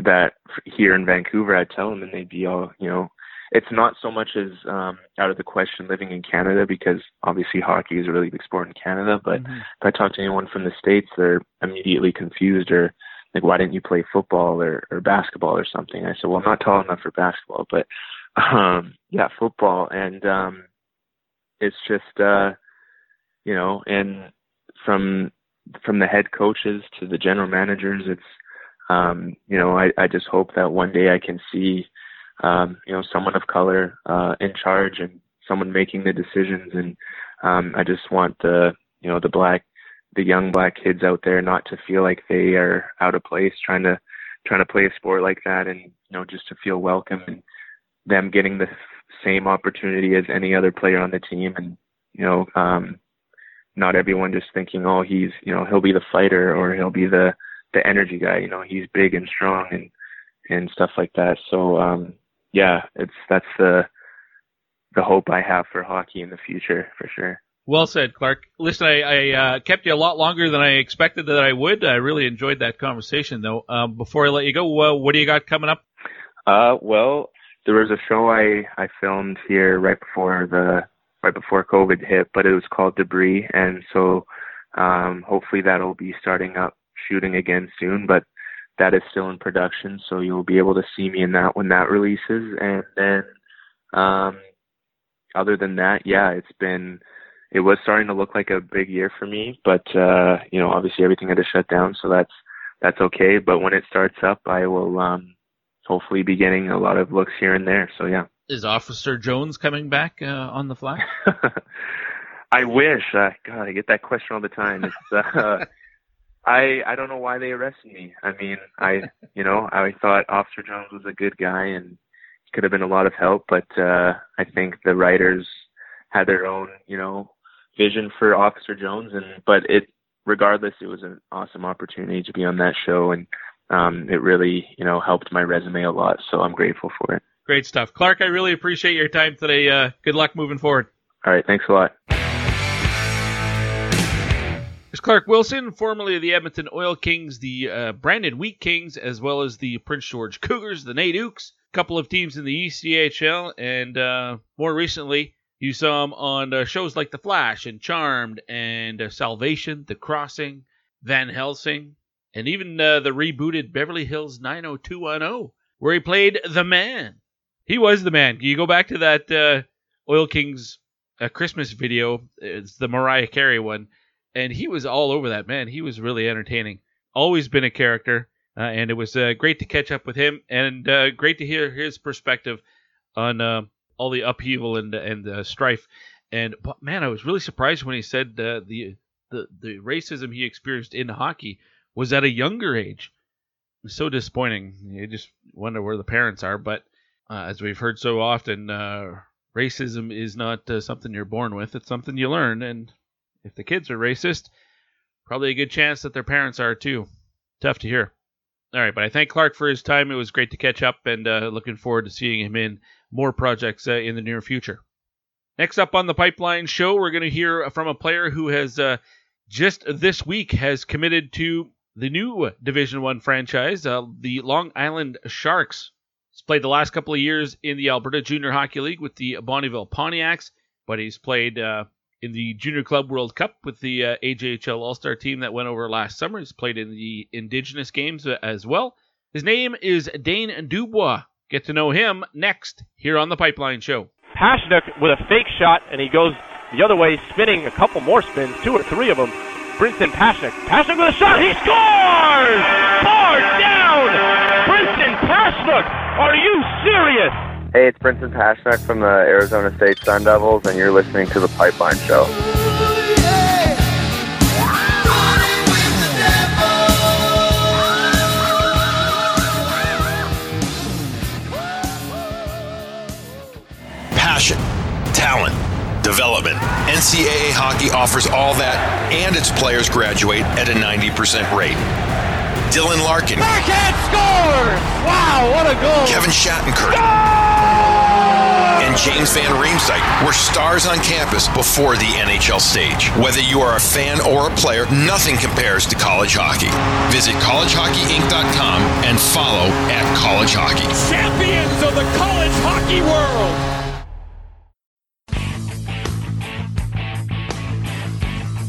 S5: that here in Vancouver, I'd tell them, and they'd be all, you know, it's not so much as um, out of the question living in Canada because obviously hockey is a really big sport in Canada. But mm-hmm. if I talk to anyone from the states, they're immediately confused or like, why didn't you play football or, or basketball or something? I said, well, I'm not tall enough for basketball, but, um, yeah, football. And, um, it's just, uh, you know, and from from the head coaches to the general managers, it's um, you know I, I just hope that one day I can see um, you know someone of color uh, in charge and someone making the decisions, and um, I just want the you know the black the young black kids out there not to feel like they are out of place trying to trying to play a sport like that and you know just to feel welcome and them getting the same opportunity as any other player on the team. And you know um not everyone just thinking oh he's you know he'll be the fighter or he'll be the the energy guy. You know he's big and strong and and stuff like that. So um yeah it's that's the the hope I have for hockey in the future for sure
S15: well said, Clark. Listen, I, I uh, kept you a lot longer than I expected that I would. I really enjoyed that conversation, though. Um, before I let you go, uh, what do you got coming up?
S5: Uh, well, there was a show I I filmed here right before the right before COVID hit, but it was called Debris, and so um, hopefully that'll be starting up shooting again soon. But that is still in production, so you'll be able to see me in that when that releases. And then, um, other than that, yeah, it's been it was starting to look like a big year for me, but uh, you know, obviously everything had to shut down, so that's that's okay. But when it starts up, I will um, hopefully be getting a lot of looks here and there. So yeah.
S15: Is Officer Jones coming back uh, on the fly? <laughs>
S5: I wish. Uh, God, I get that question all the time. It's uh, <laughs> I I don't know why they arrested me. I mean, I you know <laughs> I thought Officer Jones was a good guy and could have been a lot of help, but uh, I think the writers had their own you know vision for Officer Jones, and but it regardless, it was an awesome opportunity to be on that show, and um, it really you know helped my resume a lot. So I'm grateful for it.
S15: Great stuff, Clark. I really appreciate your time today. Uh, good luck moving forward.
S5: All right, thanks a lot.
S15: Clark Wilson, formerly of the Edmonton Oil Kings, the uh, Brandon Wheat Kings, as well as the Prince George Cougars, the Naydukes, a couple of teams in the ECHL, and uh, more recently you saw him on uh, shows like The Flash and Charmed and uh, Salvation, The Crossing, Van Helsing, and even uh, the rebooted Beverly Hills 90210, where he played the man. He was the man. You go back to that uh, Oil Kings Christmas video, it's the Mariah Carey one, and he was all over that man. He was really entertaining. Always been a character, uh, and it was great to catch up with him and great to hear his perspective on all the upheaval and and uh, strife. And man, I was really surprised when he said uh, the the the racism he experienced in hockey was at a younger age. So disappointing. You just wonder where the parents are. But uh, as we've heard so often, uh, racism is not uh, something you're born with; it's something you learn. And if the kids are racist, probably a good chance that their parents are too. Tough to hear. All right, but I thank Clark for his time. It was great to catch up, and uh, looking forward to seeing him in more projects uh, in the near future. Next up on the Pipeline Show, we're going to hear from a player who has uh, just this week has committed to the new Division One franchise, uh, the Long Island Sharks. He's played the last couple of years in the Alberta Junior Hockey League with the Bonnyville Pontiacs, but he's played uh, in the Junior Club World Cup with the uh, AJHL All Star team that went over last summer. He's played in the Indigenous games uh, as well. His name is Daine Dubois. Get to know him next here on the Pipeline Show.
S14: Pasichnuk with a fake shot, and he goes the other way, spinning a couple more spins, two or three of them. Brinson Pasichnuk. Pasichnuk with a shot. He scores! Far down! Brinson Pasichnuk! Are you serious?
S17: Hey, it's Brinson Pasichnuk from the Arizona State Sun Devils, and you're listening to the Pipeline Show.
S2: passion, talent, development. NCAA hockey offers all that, and its players graduate at a 90% rate. Dylan Larkin.
S11: Backhand scores! Wow, what a goal!
S2: Kevin Shattenkirk. And James Van Riemsdyk were stars on campus before the NHL stage. Whether you are a fan or a player, nothing compares to college hockey. Visit collegehockeyinc.com and follow at college hockey.
S11: Champions of the college hockey world!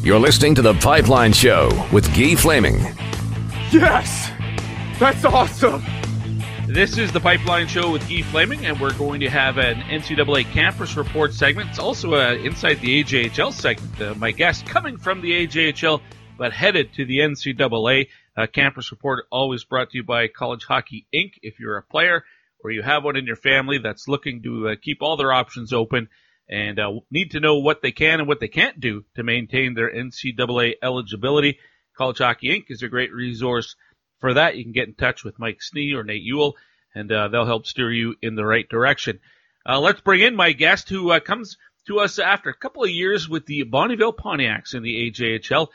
S2: You're listening to The Pipeline Show with Guy Flaming.
S22: Yes! That's awesome!
S15: This is The Pipeline Show with Guy Flaming, and we're going to have an NCAA campus report segment. It's also uh, inside the AJHL segment. Uh, my guest coming from the AJHL, but headed to the NCAA. Uh, Campus Report always brought to you by College Hockey Inc. If you're a player or you have one in your family that's looking to uh, keep all their options open and uh, need to know what they can and what they can't do to maintain their NCAA eligibility, College Hockey Inc. is a great resource for that. You can get in touch with Mike Snee or Nate Ewell, and uh, they'll help steer you in the right direction. Uh, let's bring in my guest who uh, comes to us after a couple of years with the Bonnyville Pontiacs in the AJHL.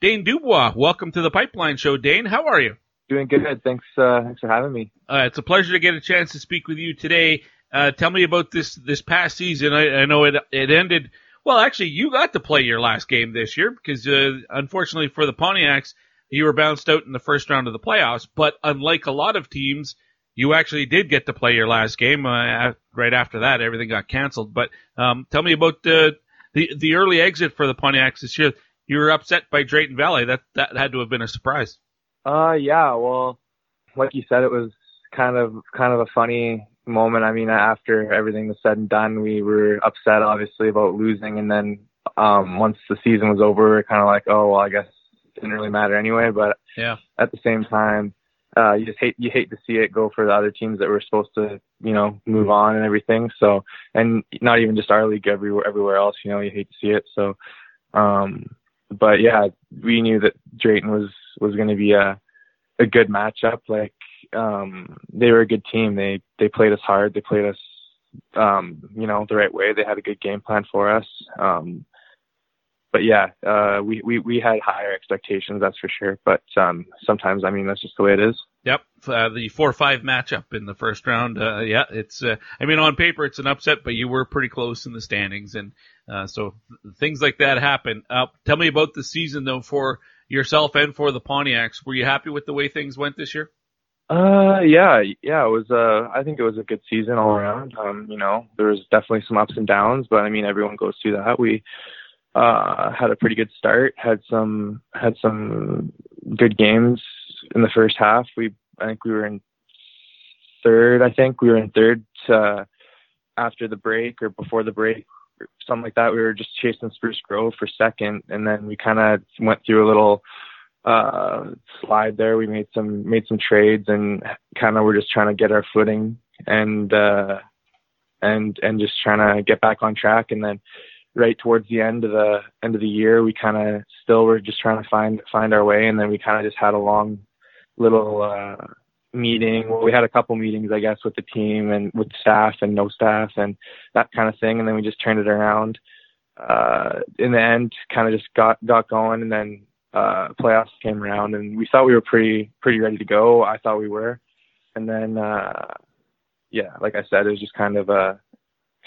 S15: Daine Dubois, welcome to the Pipeline Show. Daine, how are you?
S25: Doing good. Thanks. Uh, thanks for having me.
S15: Uh, it's a pleasure to get a chance to speak with you today. Uh, tell me about this this past season. I, I know it it ended. Well, actually, you got to play your last game this year because, uh, unfortunately for the Pontiacs, you were bounced out in the first round of the playoffs. But unlike a lot of teams, you actually did get to play your last game. Uh, right after that, everything got canceled. But um, tell me about the the the early exit for the Pontiacs this year. You were upset by Drayton Valley. That that had to have been a surprise.
S25: Uh, yeah. Well, like you said, it was kind of kind of a funny moment. I mean, after everything was said and done, we were upset, obviously, about losing. And then um, once the season was over, we kind of like, oh, well, I guess didn't really matter anyway. But
S15: yeah,
S25: at the same time, uh, you just hate you hate to see it go for the other teams that were supposed to, you know, move on and everything. So, and not even just our league, everywhere everywhere else, you know, you hate to see it. So, um, but yeah, we knew that Drayton was was going to be a a good matchup. Like um, they were a good team. They they played us hard. They played us, um, you know, the right way. They had a good game plan for us. Um, but yeah, uh, we, we we had higher expectations, that's for sure. But um, sometimes, I mean, that's just the way it is.
S15: Yep, uh, the four-five matchup in the first round. Uh, yeah, it's. Uh, I mean, on paper, it's an upset, but you were pretty close in the standings, and uh, so things like that happen. Uh, tell me about the season though for yourself and for the Pontiacs. Were you happy with the way things went this year?
S25: Uh, yeah, yeah, it was, uh, I think it was a good season all around. Um, you know, there was definitely some ups and downs, but I mean, everyone goes through that. We, uh, had a pretty good start, had some, had some good games in the first half. We, I think we were in third, I think we were in third, uh, after the break or before the break, something like that. We were just chasing Spruce Grove for second, and then we kind of went through a little uh, slide there. We made some made some trades and kind of were just trying to get our footing and uh, and and just trying to get back on track. And then right towards the end of the end of the year, we kind of still were just trying to find find our way. And then we kind of just had a long little uh, meeting. Well, we had a couple meetings, I guess, with the team and with staff and no staff and that kind of thing. And then we just turned it around. Uh, in the end, kind of just got got going, and then uh, playoffs came around, and we thought we were pretty pretty ready to go. I thought we were, and then uh, yeah, like I said, it was just kind of a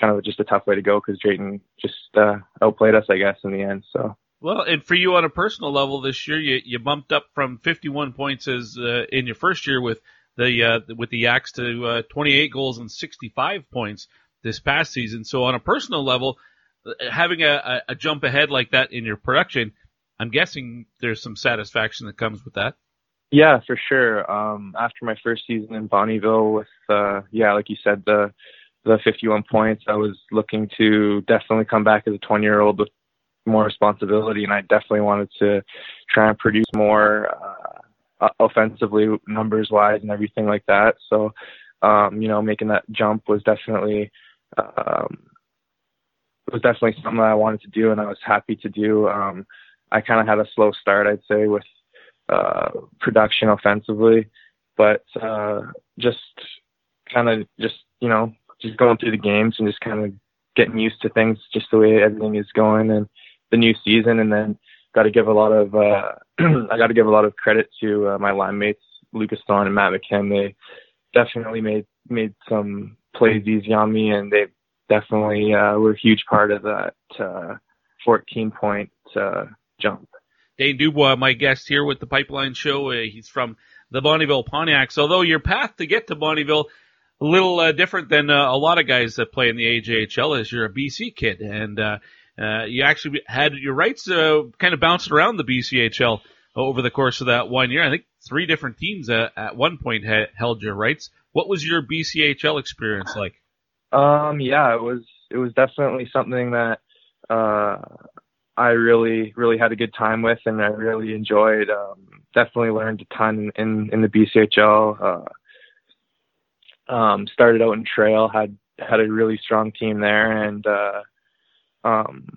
S25: kind of just a tough way to go because Drayton just uh, outplayed us, I guess, in the end. So.
S15: Well, and for you on a personal level this year, you you bumped up from 51 points as uh, in your first year with the uh, with the Yaks to uh, 28 goals and 65 points this past season. So on a personal level, having a, a jump ahead like that in your production I'm guessing there's some satisfaction that comes with that.
S25: Yeah, for sure. Um, after my first season in Bonnyville with, uh, yeah, like you said, the, the 51 points, I was looking to definitely come back as a 20 year old with more responsibility. And I definitely wanted to try and produce more, uh, offensively numbers wise and everything like that. So, um, you know, making that jump was definitely, um, was definitely something that I wanted to do and I was happy to do. Um, I kind of had a slow start, I'd say, with uh, production offensively, but uh, just kind of just you know just going through the games and just kind of getting used to things, just the way everything is going and the new season, and then got to give a lot of uh, <clears throat> I got to give a lot of credit to uh, my line mates Lucas Thorne and Matt McKim. They definitely made made some plays easy on me, and they definitely uh, were a huge part of that uh, 14 point uh, jump.
S15: Daine Dubois, my guest here with the Pipeline Show. Uh, he's from the Bonnyville Pontiacs. Although your path to get to Bonnyville a little uh, different than uh, a lot of guys that play in the AJHL is you're a BC kid and uh, uh, you actually had your rights uh, kind of bounced around the BCHL over the course of that one year. I think three different teams uh, at one point held your rights. What was your BCHL experience like?
S25: Um, yeah, it was it was definitely something that uh, I really really had a good time with, and I really enjoyed. Um, definitely learned a ton in in the BCHL. Uh, um, started out in trail, had had a really strong team there, and uh, um,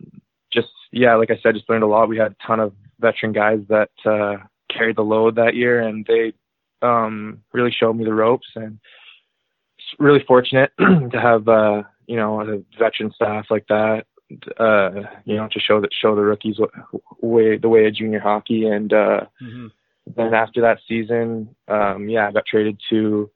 S25: just yeah, like I said, just learned a lot. We had a ton of veteran guys that uh, carried the load that year, and they um, really showed me the ropes. And really fortunate <clears throat> to have uh, you know a veteran staff like that. Uh, you know, to show that show the rookies what, way the way of junior hockey. And uh, mm-hmm. then after that season, um, yeah, I got traded to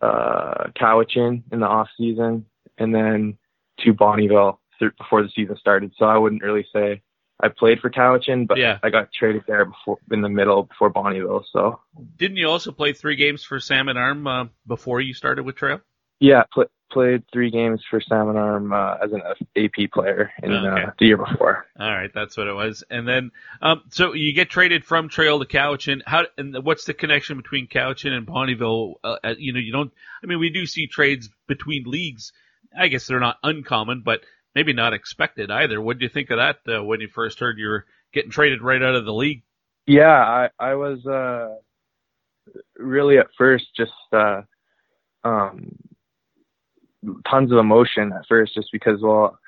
S25: uh, Cowichan in the off season, and then to Bonnyville th- before the season started. So I wouldn't really say I played for Cowichan, but
S15: yeah.
S25: I got traded there before in the middle before Bonnyville. So
S15: didn't you also play three games for Salmon Arm uh, before you started with Trail?
S25: Yeah, pl- played three games for Salmon Arm uh, as an AP player in
S15: Oh, okay.
S25: uh, the year before.
S15: All right, that's what it was. And then, um, so you get traded from Trail to Cowichan. How and what's the connection between Cowichan and Bonnyville? Uh, uh, you know, you don't. I mean, we do see trades between leagues. I guess they're not uncommon, but maybe not expected either. What do you think of that uh, when you first heard you were getting traded right out of the league?
S25: Yeah, I I was uh, really at first just uh, um, tons of emotion at first, just because well,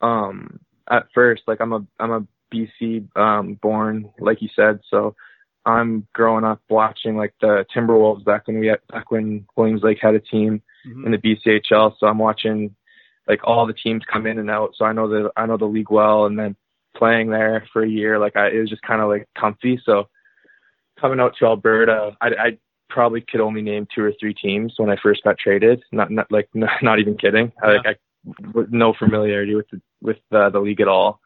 S25: um, at first like I'm a I'm a BC um, born, like you said, so I'm growing up watching like the Timberwolves back when we had, back when Williams Lake had a team
S15: Mm-hmm.
S25: in the BCHL, so I'm watching like all the teams come in and out, so I know the I know the league well, and then playing there for a year, like I it was just kind of like comfy. So coming out to Alberta, I, I probably could only name two or three teams when I first got traded. Not not like <laughs> not, not even kidding. I, like I with no familiarity with the, with uh, the league at all.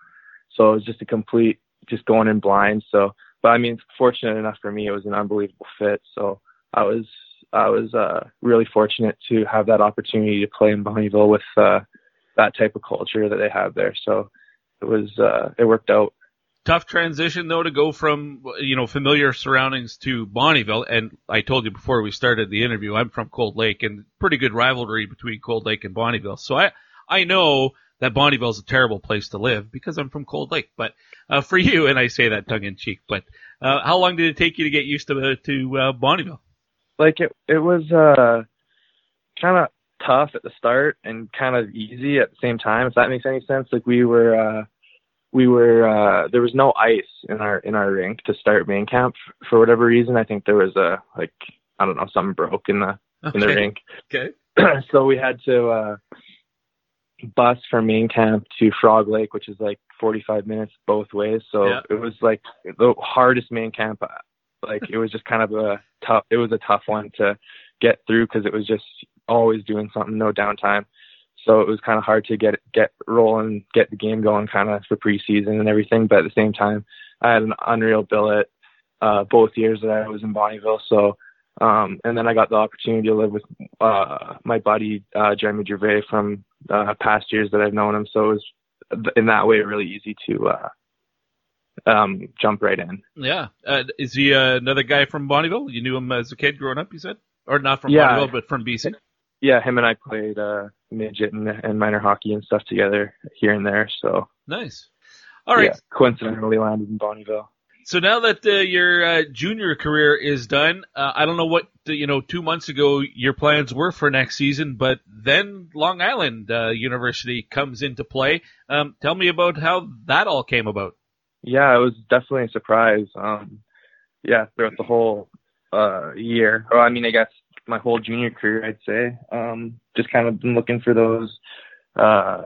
S25: So it was just a complete just going in blind. So, but I mean, fortunate enough for me, it was an unbelievable fit. So I was I was uh, really fortunate to have that opportunity to play in Bonnyville with uh, that type of culture that they have there. So it was uh, it worked out.
S15: Tough transition though to go from you know familiar surroundings to Bonnyville. And I told you before we started the interview, I'm from Cold Lake, and pretty good rivalry between Cold Lake and Bonnyville. So I I know that Bonnyville is a terrible place to live because I'm from Cold Lake. But uh, for you, and I say that tongue in cheek, but uh, how long did it take you to get used to uh, to uh, Bonnyville?
S25: Like it it was uh, kind of tough at the start and kind of easy at the same time. If that makes any sense. Like we were. Uh, we were uh there was no ice in our in our rink to start main camp for whatever reason. I think there was a like I don't know something broke in the in the rink.
S15: Okay. <clears throat>
S25: so we had to uh bus from main camp to Frog Lake, which is like 45 minutes both ways. So
S15: Yeah.
S25: it was like the hardest main camp. uh, Like it was just kind of a tough. It was a tough one to get through because it was just always doing something, no downtime. So it was kind of hard to get get rolling, get the game going, kind of for preseason and everything. But at the same time, I had an unreal billet uh, both years that I was in Bonnyville. So um, and then I got the opportunity to live with uh, my buddy uh, Jeremy Gervais from uh, past years that I've known him. So it was in that way really easy to uh, um, jump right in.
S15: Yeah. Uh, is he uh, another guy from Bonnyville? You knew him as a kid growing up, you said? Or not from
S25: Yeah.
S15: Bonnyville, but from BC?
S25: Yeah, him and I played uh, midget and, and minor hockey and stuff together here and there. So
S15: Nice. All right.
S25: yeah, coincidentally landed in Bonnyville.
S15: So now that uh, your uh, junior career is done, uh, I don't know what you know. Two months ago, your plans were for next season, but then Long Island uh, University comes into play. Um, tell me about how that all came about.
S25: Yeah, it was definitely a surprise. Um, yeah, throughout the whole uh, year, or I mean, I guess my whole junior career, I'd say, um, just kind of been looking for those, uh,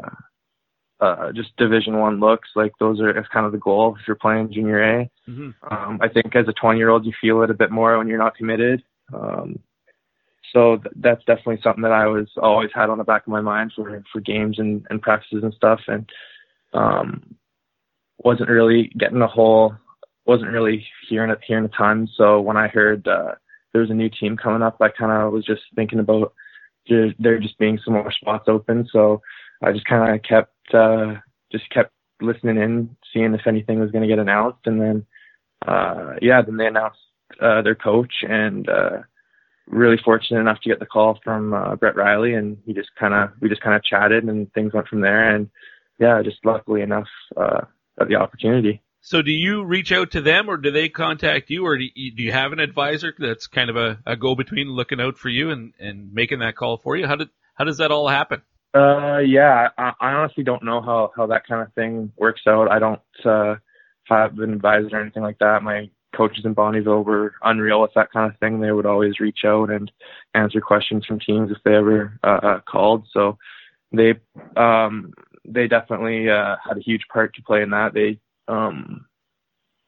S25: uh, just Division One looks. Like those are is kind of the goal if you're playing Junior A.
S15: Mhm.
S25: Um, I think as a 20 year old, you feel it a bit more when you're not committed. Um, so th- that's definitely something that I was always had on the back of my mind for for games and, and practices and stuff. And um, wasn't really getting a whole, wasn't really hearing it hearing a ton. So when I heard uh, there was a new team coming up, I kind of was just thinking about there just being some more spots open. So I just kind of kept uh, just kept listening in, seeing if anything was going to get announced, and then uh, yeah, then they announced uh, their coach, and uh, really fortunate enough to get the call from uh, Brett Riley, and he just kind of we just kind of chatted, and things went from there, and yeah, just luckily enough, uh, got the opportunity.
S15: So do you reach out to them, or do they contact you, or do you, do you have an advisor that's kind of a, a go between, looking out for you and, and making that call for you? How did how does that all happen?
S25: Uh, yeah, I, I honestly don't know how how that kind of thing works out. I don't uh, have an advisor or anything like that. My coaches in Bonnyville were unreal with that kind of thing. They would always reach out and answer questions from teams if they ever uh, uh called. So they um, they definitely uh, had a huge part to play in that. They um,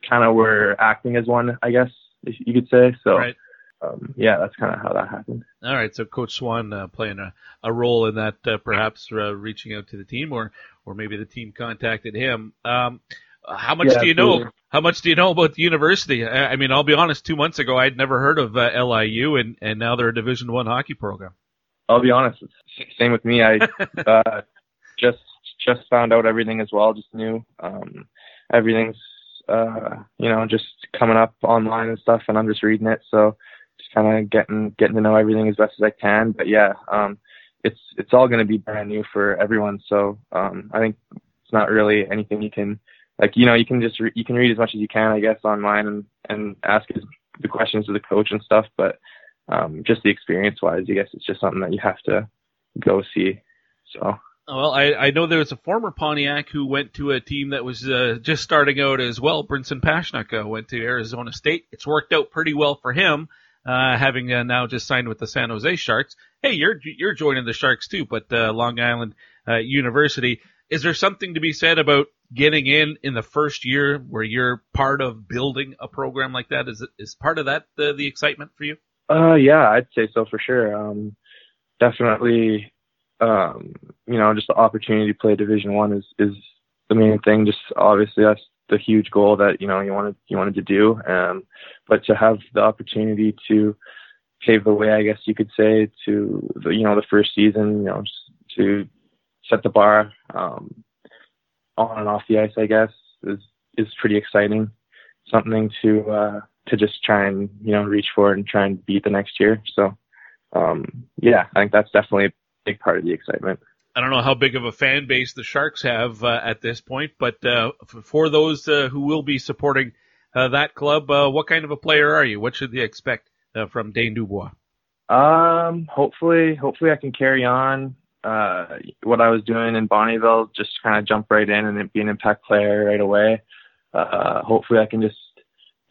S25: kind of were acting as one, I guess you could say. So.
S15: Right.
S25: Um, yeah, that's kind of how that happened.
S15: All right, so Coach Swan uh, playing a, a role in that, uh, perhaps uh, reaching out to the team, or or maybe the team contacted him. Um, how much
S25: Yeah,
S15: do you know?
S25: absolutely.
S15: How much do you know about the university? I, I mean, I'll be honest. Two months ago, I'd never heard of uh, LIU, and and now they're a Division One hockey program.
S25: I'll be honest. Same with me. I <laughs> uh, just just found out everything as well. Just knew um, everything's uh, you know just coming up online and stuff, and I'm just reading it. So just kind of getting getting to know everything as best as I can. But yeah, um, it's it's all going to be brand new for everyone. So um, I think it's not really anything you can like you know you can just re- you can read as much as you can I guess online and and ask the questions to the coach and stuff. But um, just the experience wise, I guess it's just something that you have to go see. So
S15: Well, I, I know there was a former Pontiac who went to a team that was uh, just starting out as well. Brinson Pasichnuk uh, went to Arizona State. It's worked out pretty well for him, uh, having uh, now just signed with the San Jose Sharks. Hey, you're you're joining the Sharks too, but uh, Long Island uh, University. Is there something to be said about getting in in the first year where you're part of building a program like that? Is is part of that the, the excitement for you?
S25: Uh, yeah, I'd say so for sure. Um, definitely, um, you know, just the opportunity to play Division One is is the main thing. Just obviously that's the huge goal that you know you wanted you wanted to do. Um, but to have the opportunity to pave the way, I guess you could say, to the you know the first season, you know, to set the bar um, on and off the ice, I guess, is is pretty exciting. Something to uh, to just try and you know reach for and try and beat the next year. So um, yeah, I think that's definitely big part of the excitement.
S15: I don't know how big of a fan base the Sharks have uh, at this point, but uh, for those uh, who will be supporting uh, that club, uh, what kind of a player are you? What should they expect uh, from Daine Dubois?
S25: Um, hopefully, hopefully I can carry on uh, what I was doing in Bonnyville, just kind of jump right in and be an impact player right away. Uh, hopefully I can just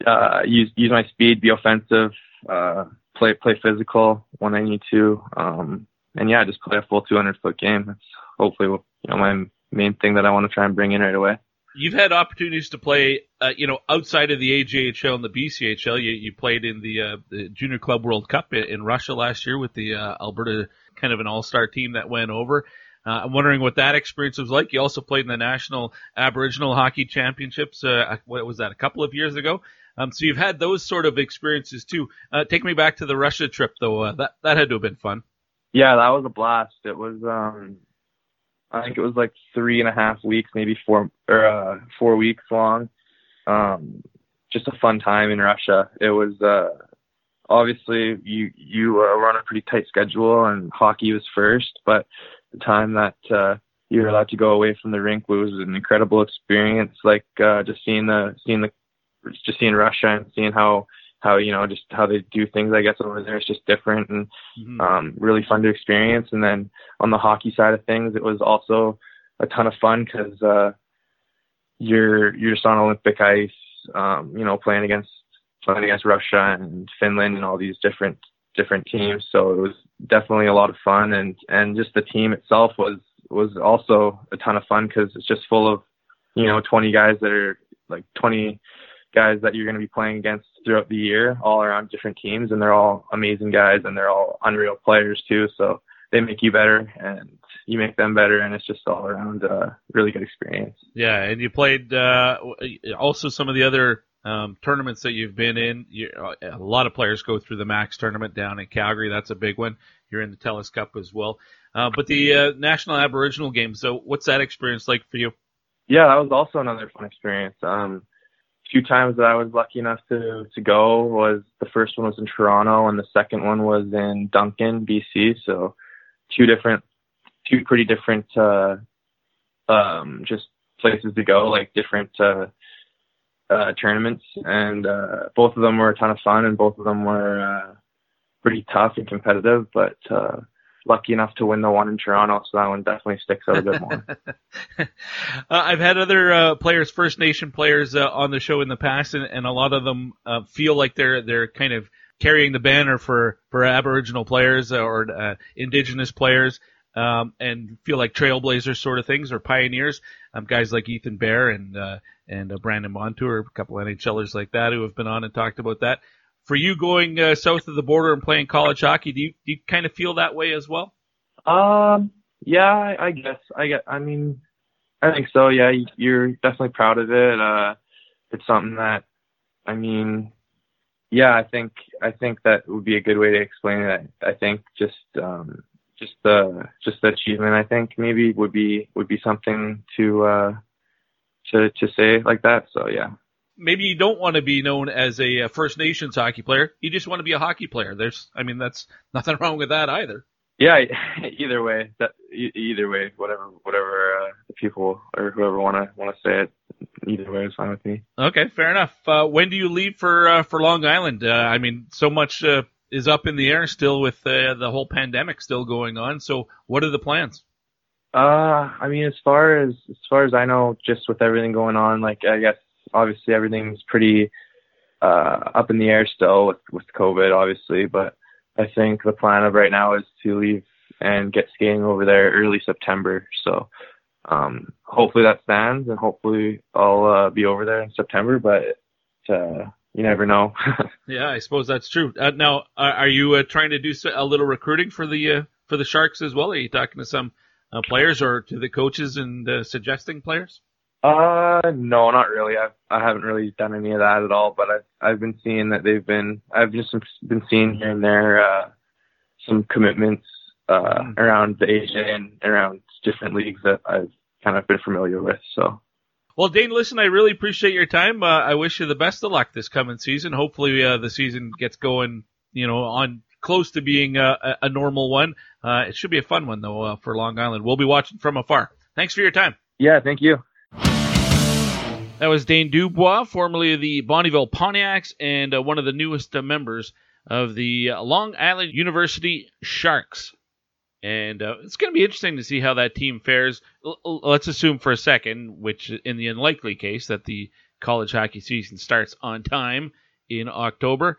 S25: uh, use use my speed, be offensive, uh, play play physical when I need to, um, and yeah, just play a full 200 foot game. That's hopefully you know my main thing that I want to try and bring in right away.
S15: You've had opportunities to play, uh, you know, outside of the AJHL and the BCHL. You, you played in the, uh, the Junior Club World Cup in, Russia last year with the uh, Alberta kind of an all-star team that went over. Uh, I'm wondering what that experience was like. You also played in the National Aboriginal Hockey Championships. Uh, what was that? A couple of years ago. Um, so you've had those sort of experiences too. Uh, take me back to the Russia trip though. That that had to have been fun.
S25: Yeah, that was a blast. It was um I think it was like three and a half weeks, maybe four or uh four weeks long. Um just a fun time in Russia. It was uh obviously you you uh, were on a pretty tight schedule and hockey was first, but the time that uh you were allowed to go away from the rink was an incredible experience. Like uh just seeing the seeing the just seeing Russia and seeing how how you know just how they do things I guess over there is just different and
S15: Mm-hmm.
S25: um, really fun to experience. And then on the hockey side of things, it was also a ton of fun because uh, you're you're just on Olympic ice, um, you know, playing against playing against Russia and Finland and all these different different teams. So it was definitely a lot of fun, and and just the team itself was was also a ton of fun because it's just full of you know 20 guys that are like 20 guys that you're going to be playing against throughout the year, all around different teams, and they're all amazing guys and they're all unreal players too. So they make you better and you make them better, and it's just all around a really good experience.
S15: Yeah, and you played uh, also some of the other um, tournaments that you've been in. You, a lot of players go through the Mac's tournament down in Calgary. That's a big one. You're in the Telus Cup as well. Uh, but the uh, National Aboriginal Games. So, what's that experience like for you?
S25: Yeah, that was also another fun experience. Um, few times that I was lucky enough to to go was the first one was in Toronto and the second one was in Duncan, BC. So two different, two pretty different, uh, um, just places to go, like different uh, uh, tournaments, and uh, both of them were a ton of fun, and both of them were uh, pretty tough and competitive. But uh, lucky enough to win the one in Toronto, so that one definitely sticks out a bit more. <laughs>
S15: uh, I've had other uh, players, First Nation players, uh, on the show in the past, and, and a lot of them uh, feel like they're they're kind of carrying the banner for for Aboriginal players or uh, Indigenous players. Um, and feel like trailblazers sort of things or pioneers. Um, guys like Ethan Bear and uh, and uh, Brandon Montour, a couple NHLers like that who have been on and talked about that. For you going uh, south of the border and playing college hockey, do you do you kind of feel that way as well?
S25: Um, yeah, I, I guess I get. I mean, I think so. Yeah, you're definitely proud of it. Uh, it's something that, I mean, yeah, I think I think that would be a good way to explain it. I think just um, just the just the achievement. I think maybe would be would be something to uh, to to say like that. So yeah.
S15: Maybe you don't want to be known as a First Nations hockey player. You just want to be a hockey player. There's, I mean, that's <laughs> nothing wrong with that either.
S25: Yeah, <laughs> either way, that either way, whatever, whatever uh, people or whoever want to want to say it, either way is fine with me.
S15: Okay, fair enough. Uh, when do you leave for uh, for Long Island? Uh, I mean, so much uh, is up in the air still with uh, the whole pandemic still going on. So, what are the plans?
S25: Uh, I mean, as far as as far as I know, just with everything going on, like I guess obviously everything's pretty uh up in the air still with with COVID, obviously, but I think the plan of right now is to leave and get skating over there early September. So um, hopefully that stands, and hopefully I'll uh, be over there in September. But uh, you never know. <laughs>
S15: yeah, I suppose that's true. Uh, now, are you uh, trying to do a little recruiting for the uh, for the Sharks as well? Are you talking to some uh, players or to the coaches and suggesting players?
S25: Uh, no, not really. I I haven't really done any of that at all. But I've I've been seeing that they've been I've just been seeing here and there uh, some commitments uh, mm. around the AJ and around different leagues that I've kind of been familiar with. So.
S15: Well, Daine, listen, I really appreciate your time. Uh, I wish you the best of luck this coming season. Hopefully, uh, the season gets going, you know, on close to being a, a normal one. Uh, it should be a fun one though uh, for Long Island. We'll be watching from afar. Thanks for your time.
S25: Yeah, thank you.
S15: That was Daine Dubois, formerly of the Bonnyville Pontiacs and uh, one of the newest uh, members of the uh, Long Island University Sharks. And uh, it's going to be interesting to see how that team fares. L- let's assume for a second, which in the unlikely case that the college hockey season starts on time in October,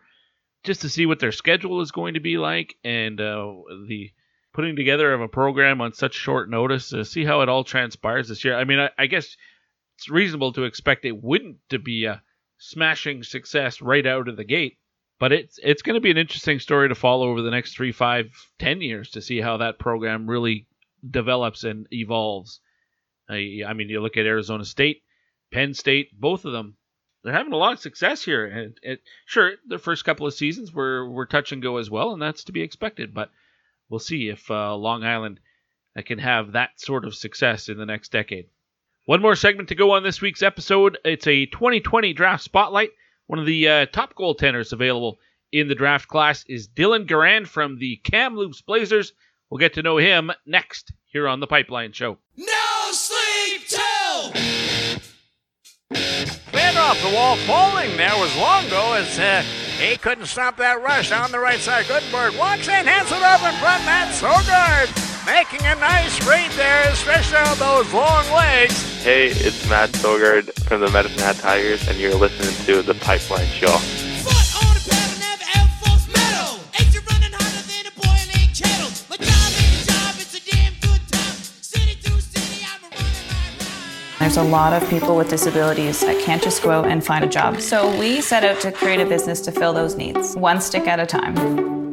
S15: just to see what their schedule is going to be like and uh, the putting together of a program on such short notice see how it all transpires this year. I mean, I, I guess it's reasonable to expect it wouldn't to be a smashing success right out of the gate. But it's it's going to be an interesting story to follow over the next three, five, ten years to see how that program really develops and evolves. I, I mean, you look at Arizona State, Penn State, both of them, they're having a lot of success here. And it, sure, the first couple of seasons were were touch and go as well, and that's to be expected. But we'll see if uh, Long Island can have that sort of success in the next decade. One more segment to go on this week's episode. It's a 2020 draft spotlight. One of the uh, top goaltenders available in the draft class is Dylan Garand from the Kamloops Blazers. We'll get to know him next here on the Pipeline Show.
S11: No sleep till.
S18: Man off the wall falling there was Longo as uh, he couldn't stop that rush on the right side. Goodenberg walks in, hands it up in front. Mads Sogaard making a nice read there, stretched out those long legs.
S17: Hey, it's Mads Sogaard from the Medicine Hat Tigers, and you're listening to The Pipeline Show.
S19: There's a lot of people with disabilities that can't just go out and find a job. So we set out to create a business to fill those needs, one stick at a time.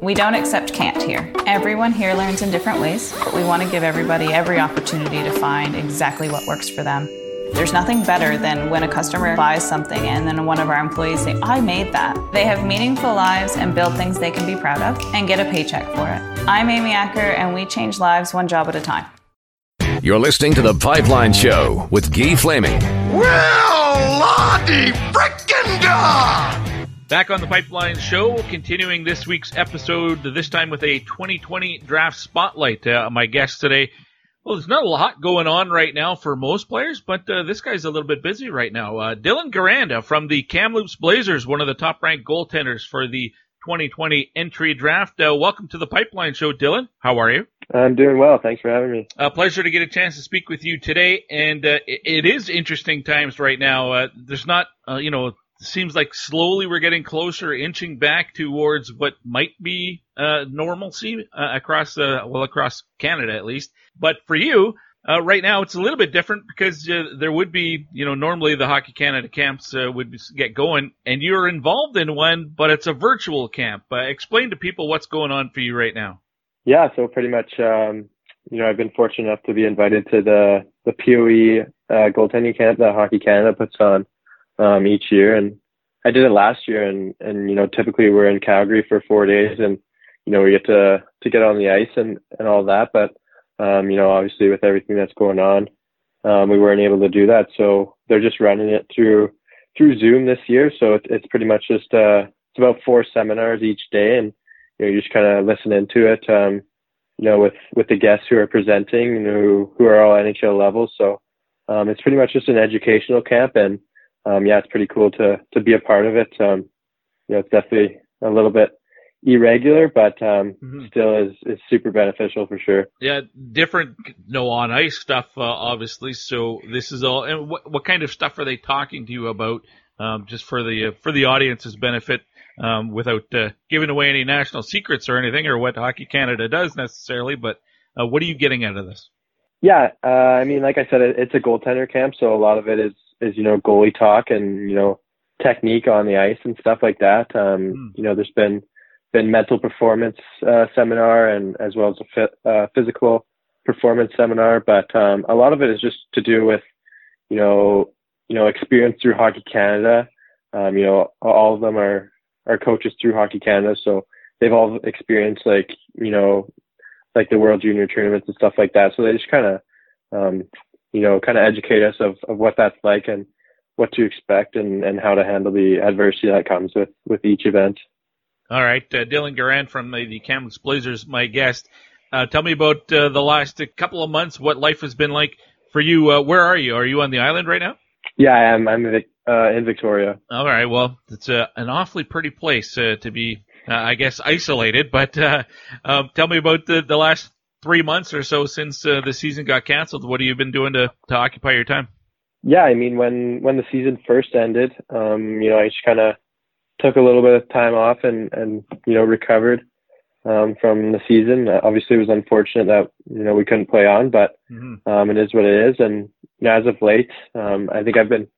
S19: We don't accept can't here. Everyone here learns in different ways, but we want to give everybody every opportunity to find exactly what works for them. There's nothing better than when a customer buys something and then one of our employees say, I made that. They have meaningful lives and build things they can be proud of and get a paycheck for it. I'm Amy Acker and we change lives one job at a time.
S2: You're listening to The Pipeline Show with Guy Flaming.
S13: Well, Lottie frickin' God!
S15: Back on the Pipeline Show, continuing this week's episode, this time with a 2020 draft spotlight. Uh, my guest today, well, there's not a lot going on right now for most players, but uh, this guy's a little bit busy right now. Uh, Dylan Garanda from the Kamloops Blazers, one of the top ranked goaltenders for the 2020 entry draft. Uh, welcome to the Pipeline Show, Dylan. How are you?
S26: I'm doing well. Thanks for having me.
S15: A pleasure to get a chance to speak with you today. And uh, it, it is interesting times right now. Uh, there's not, uh, you know, seems like slowly we're getting closer, inching back towards what might be uh, normalcy uh, across, uh, well, across Canada at least. But for you, uh, right now it's a little bit different because uh, there would be, you know, normally the Hockey Canada camps uh, would get going, and you're involved in one, but it's a virtual camp. Uh, explain to people what's going on for you right now.
S26: Yeah, so pretty much, um, you know, I've been fortunate enough to be invited to the the POE uh, goaltending camp that Hockey Canada puts on um, each year, and I did it last year, and and you know, typically we're in Calgary for four days, and you know, we get to to get on the ice and and all that, but um, you know, obviously with everything that's going on, um, we weren't able to do that. So they're just running it through through Zoom this year. So it, it's pretty much just uh, it's about four seminars each day, and you know, you just kind of listen into it. Um, you know, with with the guests who are presenting and who who are all NHL levels. So um, it's pretty much just an educational camp, and um, yeah, it's pretty cool to to be a part of it. Um, you know, it's definitely a little bit irregular, but um, mm-hmm. still is is super beneficial for sure.
S15: Yeah, different no on ice stuff, uh, obviously. So this is all. And what what kind of stuff are they talking to you about? Um, just for the uh, for the audience's benefit, um, without uh, giving away any national secrets or anything, or what Hockey Canada does necessarily. But uh, what are you getting out of this?
S26: Yeah, uh, I mean, like I said, it, it's a goaltender camp, so a lot of it is is you know goalie talk and you know technique on the ice and stuff like that. Um, mm. You know, there's been been mental performance uh, seminar and as well as a uh, physical performance seminar, but um, a lot of it is just to do with you know you know experience through Hockey Canada. Um, you know, all of them are are coaches through Hockey Canada, so they've all experienced like you know like the World Junior tournaments and stuff like that. So they just kind of um, you know kind of educate us of of what that's like and what to expect and and how to handle the adversity that comes with with each event.
S15: All right, uh, Dylan Garand from the, the Kamloops Blazers, my guest. Uh, tell me about uh, the last couple of months, what life has been like for you. Uh, where are you? Are you on the island right now?
S26: Yeah, I am. I'm uh, in Victoria.
S15: All right. Well, it's uh, an awfully pretty place to be, I guess, isolated. But um, tell me about the, the last three months or so since uh, the season got canceled. What have you been doing to, to occupy your time?
S26: Yeah, I mean, when when the season first ended, um, you know, I just kind of took a little bit of time off and and you know recovered um, from the season. Uh, obviously, it was unfortunate that you know we couldn't play on, but mm-hmm. um, it is what it is. And you know, as of late, um, I think I've been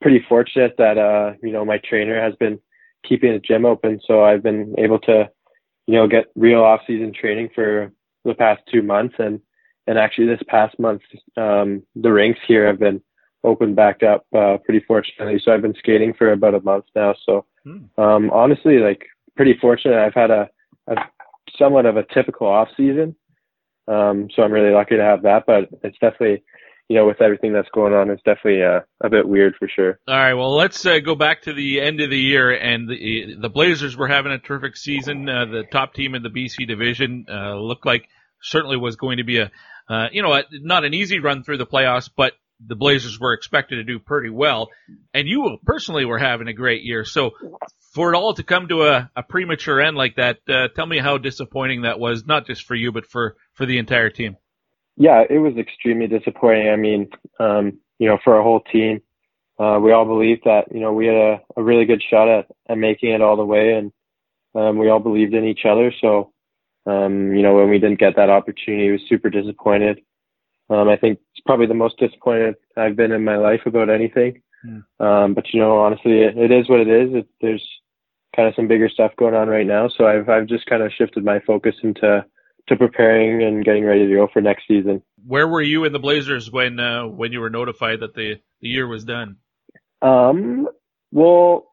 S26: pretty fortunate that uh, you know my trainer has been keeping the gym open, so I've been able to you know get real off-season training for the past two months, and and actually this past month, um, the rinks here have been opened back up uh, pretty fortunately. So I've been skating for about a month now. So hmm. um, honestly, like pretty fortunate. I've had a, a somewhat of a typical off season. Um, so I'm really lucky to have that, but it's definitely, you know, with everything that's going on, it's definitely uh, a bit weird for sure.
S15: All right, well, let's uh, go back to the end of the year, and the the Blazers were having a terrific season. Uh, the top team in the BC division uh, looked like certainly was going to be a, uh, you know, a, not an easy run through the playoffs, but the Blazers were expected to do pretty well, and you personally were having a great year. So for it all to come to a, a premature end like that, uh, tell me how disappointing that was, not just for you, but for, for the entire team.
S26: Yeah, it was extremely disappointing. I mean, um, you know, for our whole team, uh, we all believed that, you know, we had a, a really good shot at, at making it all the way and, um, we all believed in each other. So, um, you know, when we didn't get that opportunity, we was super disappointed. Um, I think it's probably the most disappointed I've been in my life about anything. Mm. Um, but you know, honestly, it, it is what it is. It, there's kind of some bigger stuff going on right now. So I've I've just kind of shifted my focus into to preparing and getting ready to go for next season.
S15: Where were you in the Blazers when uh, when you were notified that the the year was done?
S26: Um, well,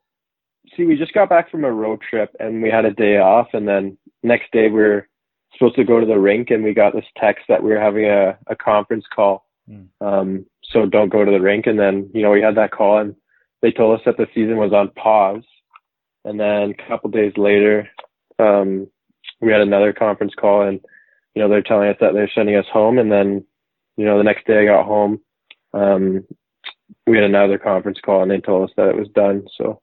S26: see, we just got back from a road trip and we had a day off, and then next day we are supposed to go to the rink, and we got this text that we were having a, a conference call. Mm. Um, so don't go to the rink, and then you know we had that call, and they told us that the season was on pause, and then a couple days later, um, we had another conference call, and you know they're telling us that they're sending us home, and then you know the next day I got home. Um, we had another conference call and they told us that it was done. So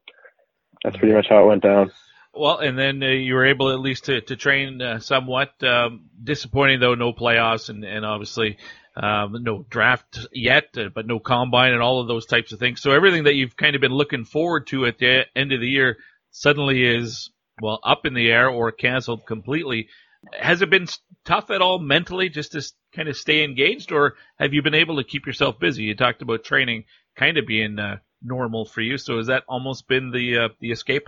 S26: that's pretty much how it went down.
S15: Well, and then uh, you were able at least to, to train uh, somewhat. Um, disappointing though, no playoffs and, and obviously um, no draft yet, uh, but no combine and all of those types of things. So everything that you've kind of been looking forward to at the end of the year suddenly is well up in the air or canceled completely. Has it been tough at all mentally just to kind of stay engaged, or have you been able to keep yourself busy? You talked about training kind of being uh, normal for you, so has that almost been the uh, the escape?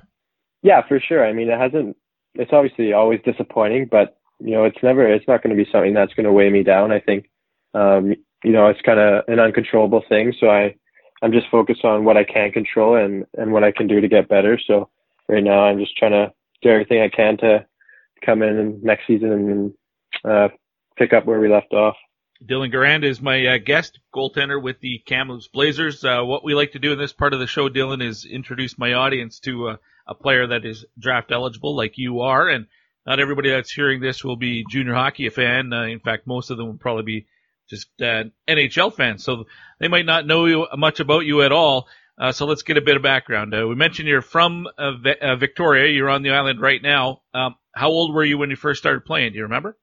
S26: Yeah, for sure. I mean, it hasn't. It's obviously always disappointing, but you know, it's never. It's not going to be something that's going to weigh me down. I think, um, you know, it's kind of an uncontrollable thing. So I, I'm just focused on what I can control and and what I can do to get better. So right now, I'm just trying to do everything I can to come in next season and uh, pick up where we left off.
S15: Dylan Garand is my uh, guest goaltender with the Kamloops Blazers. Uh, what we like to do in this part of the show, Dylan, is introduce my audience to uh, a player that is draft eligible, like you are, and not everybody that's hearing this will be junior hockey fan. Uh, in fact, most of them will probably be just uh, NHL fans, so they might not know you, much about you at all. Uh, so let's get a bit of background. we mentioned you're from Victoria. You're on the island right now. Um, how old were you when you first started playing? Do you remember?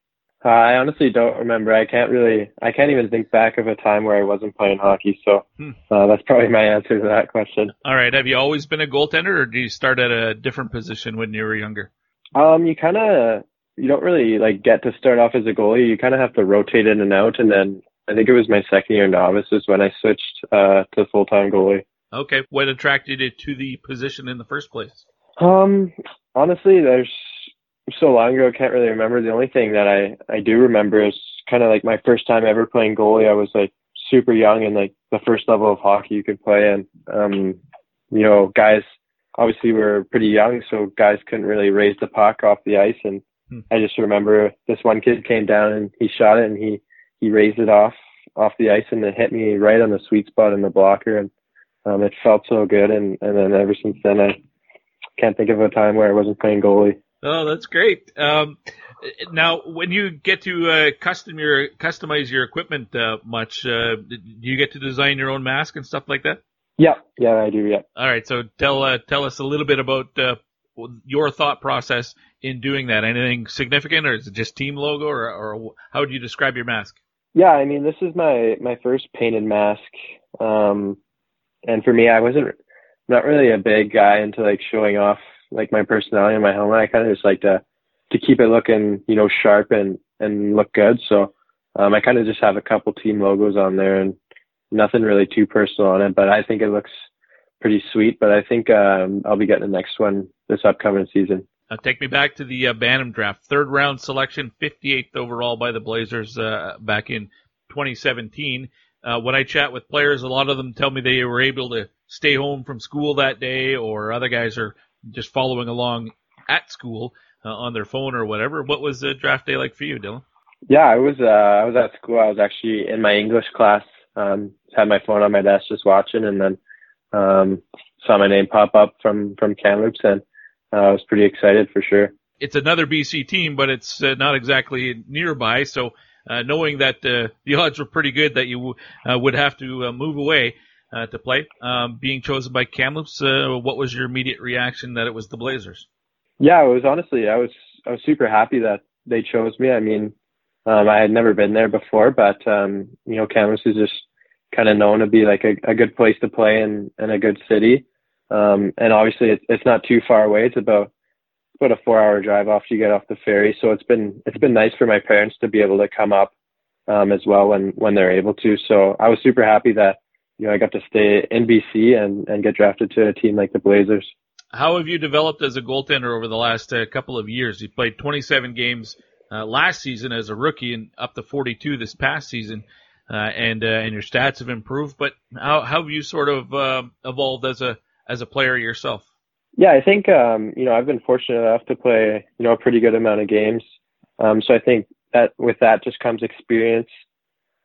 S26: Uh, I honestly don't remember. I can't really. I can't even think back of a time where I wasn't playing hockey. So hmm. uh, that's probably my answer to that question.
S15: All right. Have you always been a goaltender, or do you start at a different position when you were younger?
S26: Um, you kind of you don't really like get to start off as a goalie. You kind of have to rotate in and out, and then I think it was my second year novice is when I switched uh, to full time goalie.
S15: Okay. What attracted you to the position in the first place?
S26: Um, honestly, there's so long ago, I can't really remember. The only thing that I I do remember is kind of like my first time ever playing goalie. I was like super young and like the first level of hockey you could play, and um, you know, guys obviously were pretty young, so guys couldn't really raise the puck off the ice. And hmm. I just remember this one kid came down and he shot it and he he raised it off off the ice and it hit me right on the sweet spot in the blocker and um, it felt so good. And and then ever since then, I can't think of a time where I wasn't playing goalie.
S15: Oh, that's great. Um, now, when you get to uh, custom your customize your equipment uh, much, uh, do you get to design your own mask and stuff like that?
S26: Yeah, yeah, I do. Yeah.
S15: All right, so tell uh, tell us a little bit about uh, your thought process in doing that. Anything significant, or is it just team logo, or, or how would you describe your mask?
S26: Yeah, I mean, this is my my first painted mask, um, and for me, I wasn't not really a big guy into like showing off like my personality and my helmet. I kind of just like to to keep it looking, you know, sharp and and look good. So um, I kind of just have a couple team logos on there and nothing really too personal on it. But I think it looks pretty sweet. But I think um, I'll be getting the next one this upcoming season.
S15: Uh, take me back to the uh, Bantam draft, third round selection, 58th overall by the Blazers uh, back in 2017. Uh, when I chat with players, a lot of them tell me they were able to stay home from school that day, or other guys are just following along at school uh, on their phone or whatever. What was the draft day like for you, Dylan?
S26: Yeah, I was uh, I was at school. I was actually in my English class. Um, had my phone on my desk just watching, and then um, saw my name pop up from from Kamloops, and uh, I was pretty excited for sure.
S15: It's another BC team, but it's uh, not exactly nearby. So uh, knowing that uh, the odds were pretty good that you uh, would have to uh, move away, uh, to play. Um, being chosen by Kamloops, uh, what was your immediate reaction that it was the Blazers?
S26: Yeah, it was honestly, I was I was super happy that they chose me. I mean, um, I had never been there before, but um, you know, Kamloops is just kind of known to be like a, a good place to play and, and a good city. Um, and obviously, it's it's not too far away. It's about about a four hour drive after you get off the ferry. So it's been it's been nice for my parents to be able to come up um, as well when when they're able to. So I was super happy that you know, I got to stay in BC and, and get drafted to a team like the Blazers.
S15: How have you developed as a goaltender over the last uh, couple of years? You played 27 games uh, last season as a rookie and up to 42 this past season, uh, and uh, and your stats have improved. But how, how have you sort of uh, evolved as a as a player yourself?
S26: Yeah, I think um, you know I've been fortunate enough to play you know a pretty good amount of games. Um, so I think that with that just comes experience.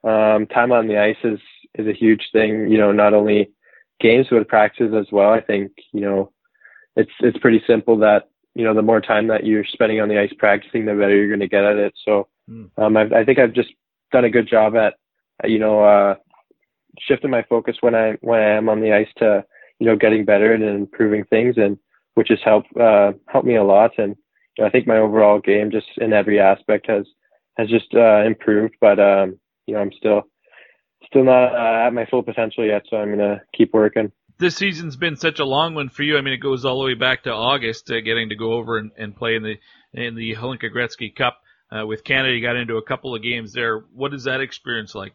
S26: Um, time on the ice is is a huge thing. You know, not only games but practices as well. I think you know it's it's pretty simple that you know the more time that you're spending on the ice practicing, the better you're going to get at it. So um, I, I think I've just done a good job at you know uh, shifting my focus when I when I am on the ice to you know getting better and improving things, and which has helped uh, helped me a lot. And you know, I think my overall game just in every aspect has has just uh, improved. But um, you know I'm still still not uh, at my full potential yet, so I'm gonna keep working
S15: this season's been such a long one for you. I mean, it goes all the way back to August, uh, getting to go over and, and play in the in the Hlinka Gretzky Cup uh, with Canada. You got into a couple of games there. What is that experience like?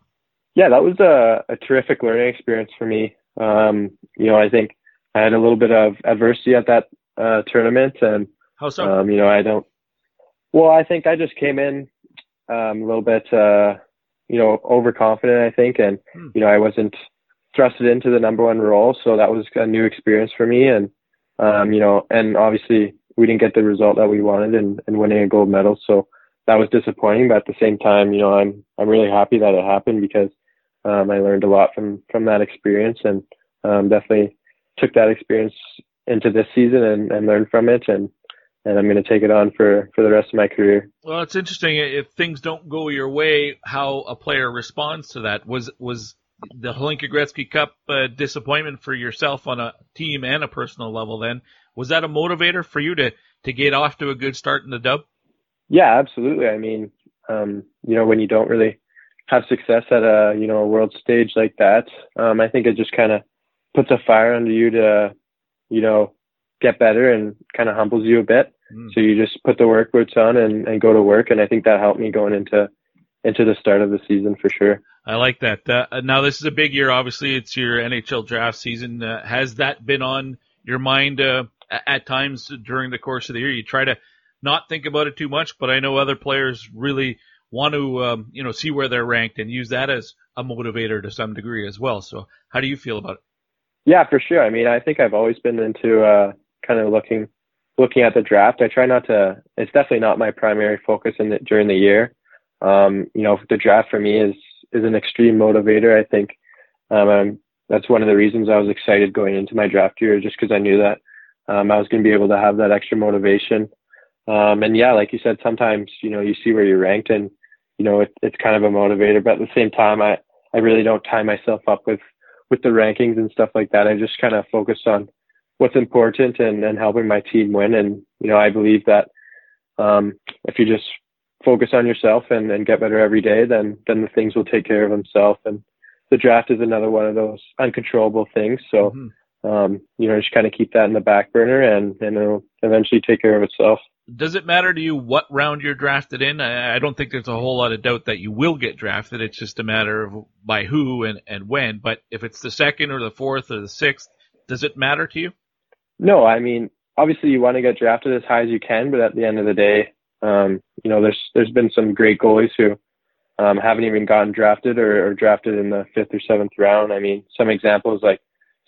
S26: Yeah, that was a, a terrific learning experience for me. Um, you know, I think I had a little bit of adversity at that uh, tournament, and
S15: how so?
S26: Um, you know, I don't. Well, I think I just came in um, a little bit, uh, you know, overconfident. I think, and hmm. you know, I wasn't thrusted into the number one role. So that was a new experience for me. And, um, you know, and obviously we didn't get the result that we wanted in, in winning a gold medal. So that was disappointing. But at the same time, you know, I'm, I'm really happy that it happened because, um, I learned a lot from, from that experience and, um, definitely took that experience into this season and, and learned from it. And, and I'm going to take it on for, for the rest of my career.
S15: Well, it's interesting if things don't go your way, how a player responds to that. Was was the Hlinka Gretzky Cup uh, disappointment for yourself on a team and a personal level then was that a motivator for you to to get off to a good start in the dub
S26: yeah absolutely i mean um you know when you don't really have success at a you know a world stage like that um i think it just kind of puts a fire under you to you know get better and kind of humbles you a bit mm. so you just put the work boots on and, and go to work and i think that helped me going into into the start of the season for sure.
S15: I like that. Uh, now this is a big year. Obviously, it's your NHL draft season. Uh, has that been on your mind uh, at times during the course of the year? You try to not think about it too much, but I know other players really want to, um, you know, see where they're ranked and use that as a motivator to some degree as well. So, how do you feel about it?
S26: Yeah, for sure. I mean, I think I've always been into uh, kind of looking looking at the draft. I try not to. It's definitely not my primary focus in the, during the year. Um, you know, the draft for me is is an extreme motivator. I think um, that's one of the reasons I was excited going into my draft year, just because I knew that um, I was going to be able to have that extra motivation. Um, and yeah, like you said, sometimes you know you see where you're ranked, and you know it, it's kind of a motivator. But at the same time, I I really don't tie myself up with with the rankings and stuff like that. I just kind of focus on what's important and, and helping my team win. And you know, I believe that um, if you just focus on yourself and, and get better every day, then then the things will take care of themselves. And the draft is another one of those uncontrollable things. So mm-hmm. um, you know, just kind of keep that in the back burner, and and it'll eventually take care of itself.
S15: Does it matter to you what round you're drafted in? I, I don't think there's a whole lot of doubt that you will get drafted. It's just a matter of by who and, and when. But if it's the second or the fourth or the sixth, does it matter to you?
S26: No, I mean, obviously you want to get drafted as high as you can, but at the end of the day, um, you know, there's there's been some great goalies who um, haven't even gotten drafted or, or drafted in the fifth or seventh round. I mean, some examples like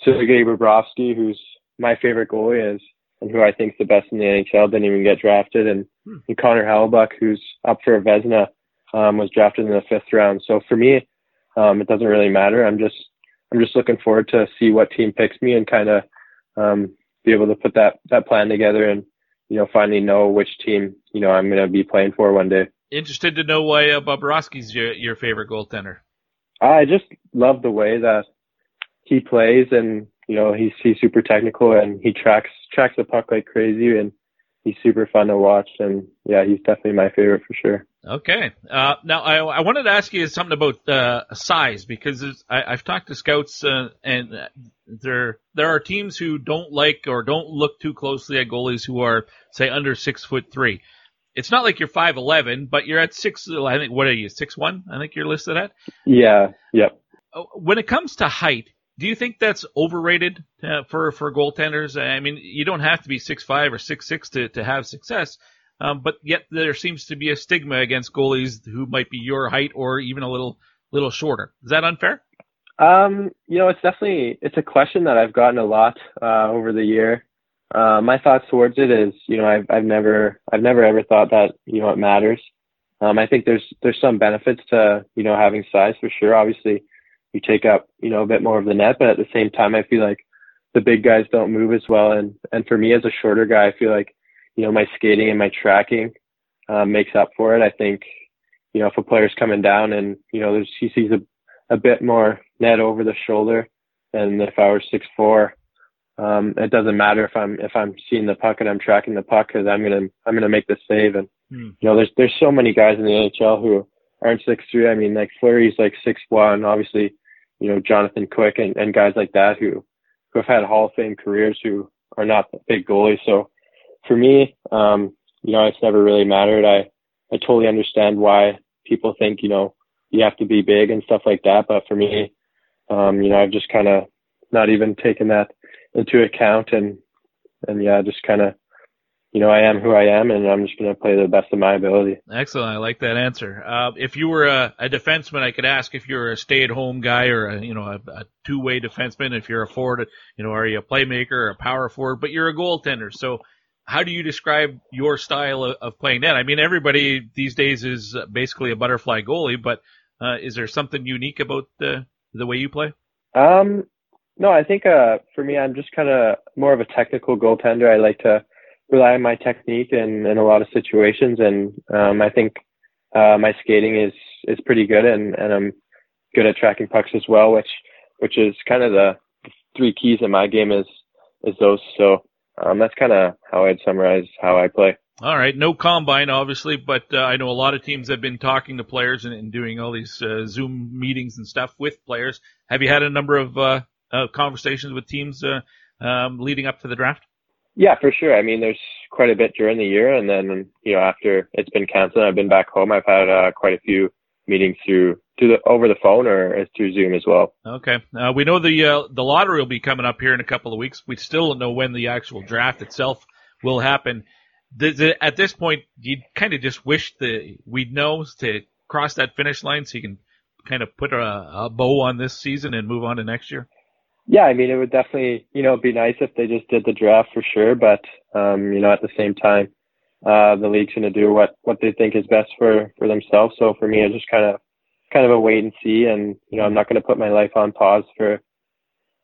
S26: Sergei Bobrovsky, who's my favorite goalie is and who I think is the best in the NHL, didn't even get drafted, and, hmm. and Connor Hellebuyck, who's up for a Vezina, um, was drafted in the fifth round. So for me, um, it doesn't really matter. I'm just I'm just looking forward to see what team picks me and kind of um, be able to put that that plan together and you know, finally know which team, you know, I'm going to be playing for one day.
S15: Interested to know why uh, Bobrovsky's your, your favorite goaltender.
S26: I just love the way that he plays and, you know, he's, he's super technical and he tracks, tracks the puck like crazy and he's super fun to watch. And yeah, he's definitely my favorite for sure.
S15: Okay. Uh, now I, I wanted to ask you something about uh, size because I, I've talked to scouts uh, and there there are teams who don't like or don't look too closely at goalies who are say under six foot three. It's not like you're five eleven, but you're at six. I think what are you six one? I think you're listed at.
S26: Yeah. Yep.
S15: Uh, when it comes to height, Do you think that's overrated uh, for for goaltenders? I mean, you don't have to be six five or six six to to have success, um, but yet there seems to be a stigma against goalies who might be your height or even a little little shorter. Is that unfair?
S26: Um, you know, it's definitely it's a question that I've gotten a lot uh, over the year. Uh, my thoughts towards it is, you know, I've I've never I've never ever thought that you know it matters. Um, I think there's there's some benefits to you know having size for sure. Obviously, you take up you know a bit more of the net, but at the same time, I feel like the big guys don't move as well. And and for me as a shorter guy, I feel like you know my skating and my tracking uh, makes up for it. I think you know if a player's coming down and you know there's he sees a a bit more net over the shoulder. And if I were six four, um, it doesn't matter if I'm if I'm seeing the puck and I'm tracking the puck because I'm gonna I'm gonna make the save. And
S15: Hmm.
S26: you know, there's there's so many guys in the NHL who aren't six three. I mean, like Fleury's like six one. Obviously, you know Jonathan Quick and, and guys like that who who have had Hall of Fame careers who are not big goalies. So for me, um, you know, it's never really mattered. I I totally understand why people think you know you have to be big and stuff like that. But for me, um, you know, I've just kind of not even taken that into account and, and yeah, just kind of, you know, I am who I am and I'm just going to play the best of my ability.
S15: Excellent. I like that answer. Uh, if you were a, a defenseman, I could ask if you're a stay-at-home guy or a, you know, a, a two-way defenseman. If you're a forward, you know, are you a playmaker or a power forward? But you're a goaltender. So how do you describe your style of, of playing that? I mean, everybody these days is basically a butterfly goalie, but uh, is there something unique about the the way you play?
S26: Um, no, I think uh, for me, I'm just kind of more of a technical goaltender. I like to rely on my technique in, in a lot of situations, and um, I think uh, my skating is is pretty good, and, and I'm good at tracking pucks as well, which which is kind of the three keys in my game is is those. So um, that's kind of how I'd summarize how I play.
S15: All right, no combine, obviously, but uh, I know a lot of teams have been talking to players and, and doing all these uh, Zoom meetings and stuff with players. Have you had a number of uh, uh, conversations with teams uh, um, leading up to the draft?
S26: Yeah, for sure. I mean, there's quite a bit during the year, and then you know after it's been canceled, I've been back home. I've had uh, quite a few meetings through to the over the phone or through Zoom as well.
S15: Okay, uh, we know the uh, the lottery will be coming up here in a couple of weeks. We still don't know when the actual draft itself will happen. Does it, at this point, you kind of just wish that we'd know to cross that finish line so you can kind of put a, a bow on this season and move on to next year?
S26: Yeah, I mean, it would definitely, you know, be nice if they just did the draft for sure. But, um, you know, at the same time, uh, the league's going to do what, what they think is best for, for themselves. So for me, it's just kind of, kind of a wait and see. And, you know, I'm not going to put my life on pause for,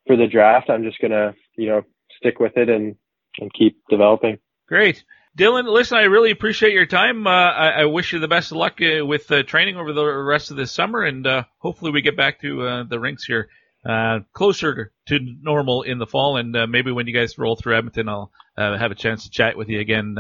S26: for the draft. I'm just going to, you know, stick with it and, and keep developing.
S15: Great. Dylan, listen, I really appreciate your time. Uh, I, I, wish you the best of luck uh, with uh, training over the rest of this summer, and uh, hopefully we get back to uh, the rinks here closer to normal in the fall. And maybe when you guys roll through Edmonton, I'll have a chance to chat with you again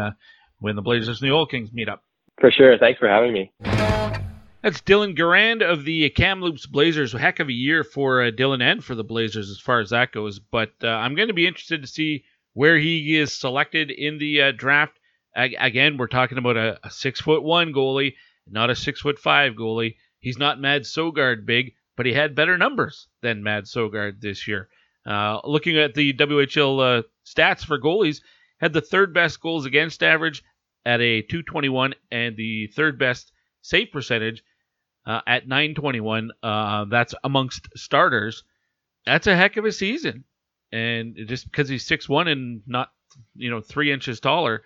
S15: when the Blazers and the Oil Kings meet up.
S26: For sure. Thanks for having me.
S15: That's Dylan Garand of the Kamloops Blazers. Heck of a year for Dylan and for the Blazers as far as that goes. But I'm going to be interested to see where he is selected in the draft again, we're talking about a, a six foot one goalie, not a six foot five goalie. He's not Mad Sogaard big, but he had better numbers than Mad Sogaard this year. Uh, looking at the WHL uh, stats for goalies, had the third best goals against average at a 221 and the third best save percentage uh, at 921. Uh, that's amongst starters. That's a heck of a season. And just because he's six one and not, you know, three inches taller,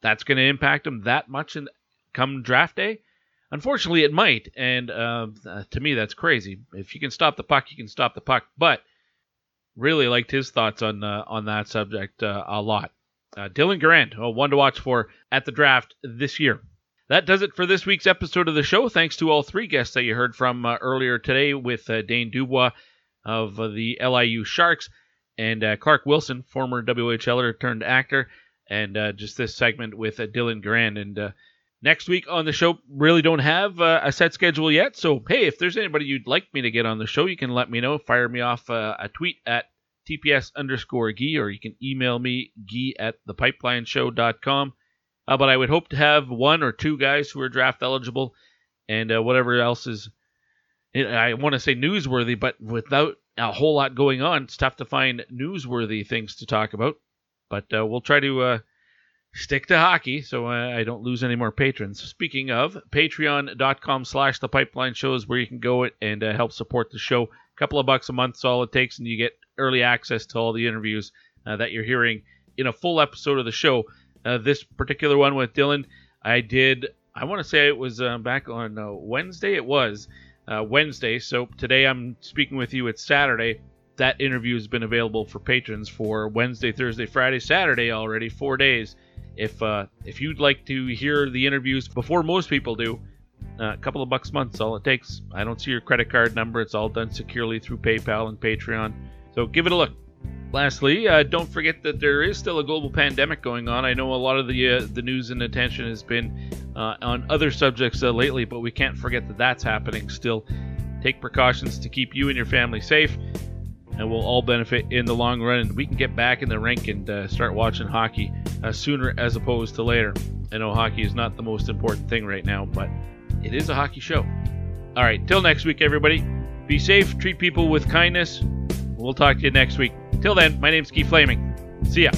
S15: that's going to impact him that much in come draft day? Unfortunately, it might, and uh, to me, that's crazy. If you can stop the puck, you can stop the puck. But really liked his thoughts on uh, on that subject uh, a lot. Uh, Dylan Garand, oh, one to watch for at the draft this year. That does it for this week's episode of the show. Thanks to all three guests that you heard from uh, earlier today with uh, Daine Dubois of the LIU Sharks and Clark Wilson, former WHLer turned actor and uh, just this segment with uh, Dylan Garand. And uh, next week on the show, really don't have uh, a set schedule yet. So, hey, if there's anybody you'd like me to get on the show, you can let me know. Fire me off uh, a tweet at TPS underscore Gee, or you can email me, Gee at thepipelineshow.com. Uh, but I would hope to have one or two guys who are draft eligible and uh, whatever else is, I want to say newsworthy, but without a whole lot going on. It's tough to find newsworthy things to talk about, but uh, we'll try to uh, stick to hockey so I don't lose any more patrons. Speaking of, patreon.com slash the pipeline show is where you can go and uh, help support the show. A couple of bucks a month is all it takes, and you get early access to all the interviews uh, that you're hearing in a full episode of the show. Uh, this particular one with Dylan, I did, I want to say it was uh, back on uh, Wednesday. It was uh, Wednesday. So today I'm speaking with you. It's Saturday. That interview has been available for patrons for Wednesday, Thursday, Friday, Saturday already, four days. If uh, if you'd like to hear the interviews before most people do, a couple of bucks a month is all it takes. I don't see your credit card number. It's all done securely through PayPal and Patreon. So give it a look. Lastly, uh, don't forget that there is still a global pandemic going on. I know a lot of the uh, the news and attention has been uh, on other subjects uh, lately, but we can't forget that that's happening still. Take precautions to keep you and your family safe, and we'll all benefit in the long run. And we can get back in the rink and uh, start watching hockey uh, sooner as opposed to later. I know hockey is not the most important thing right now, but it is a hockey show. All right, till next week, everybody. Be safe, treat people with kindness. We'll talk to you next week. Till then, my name's Keith Flaming. See ya.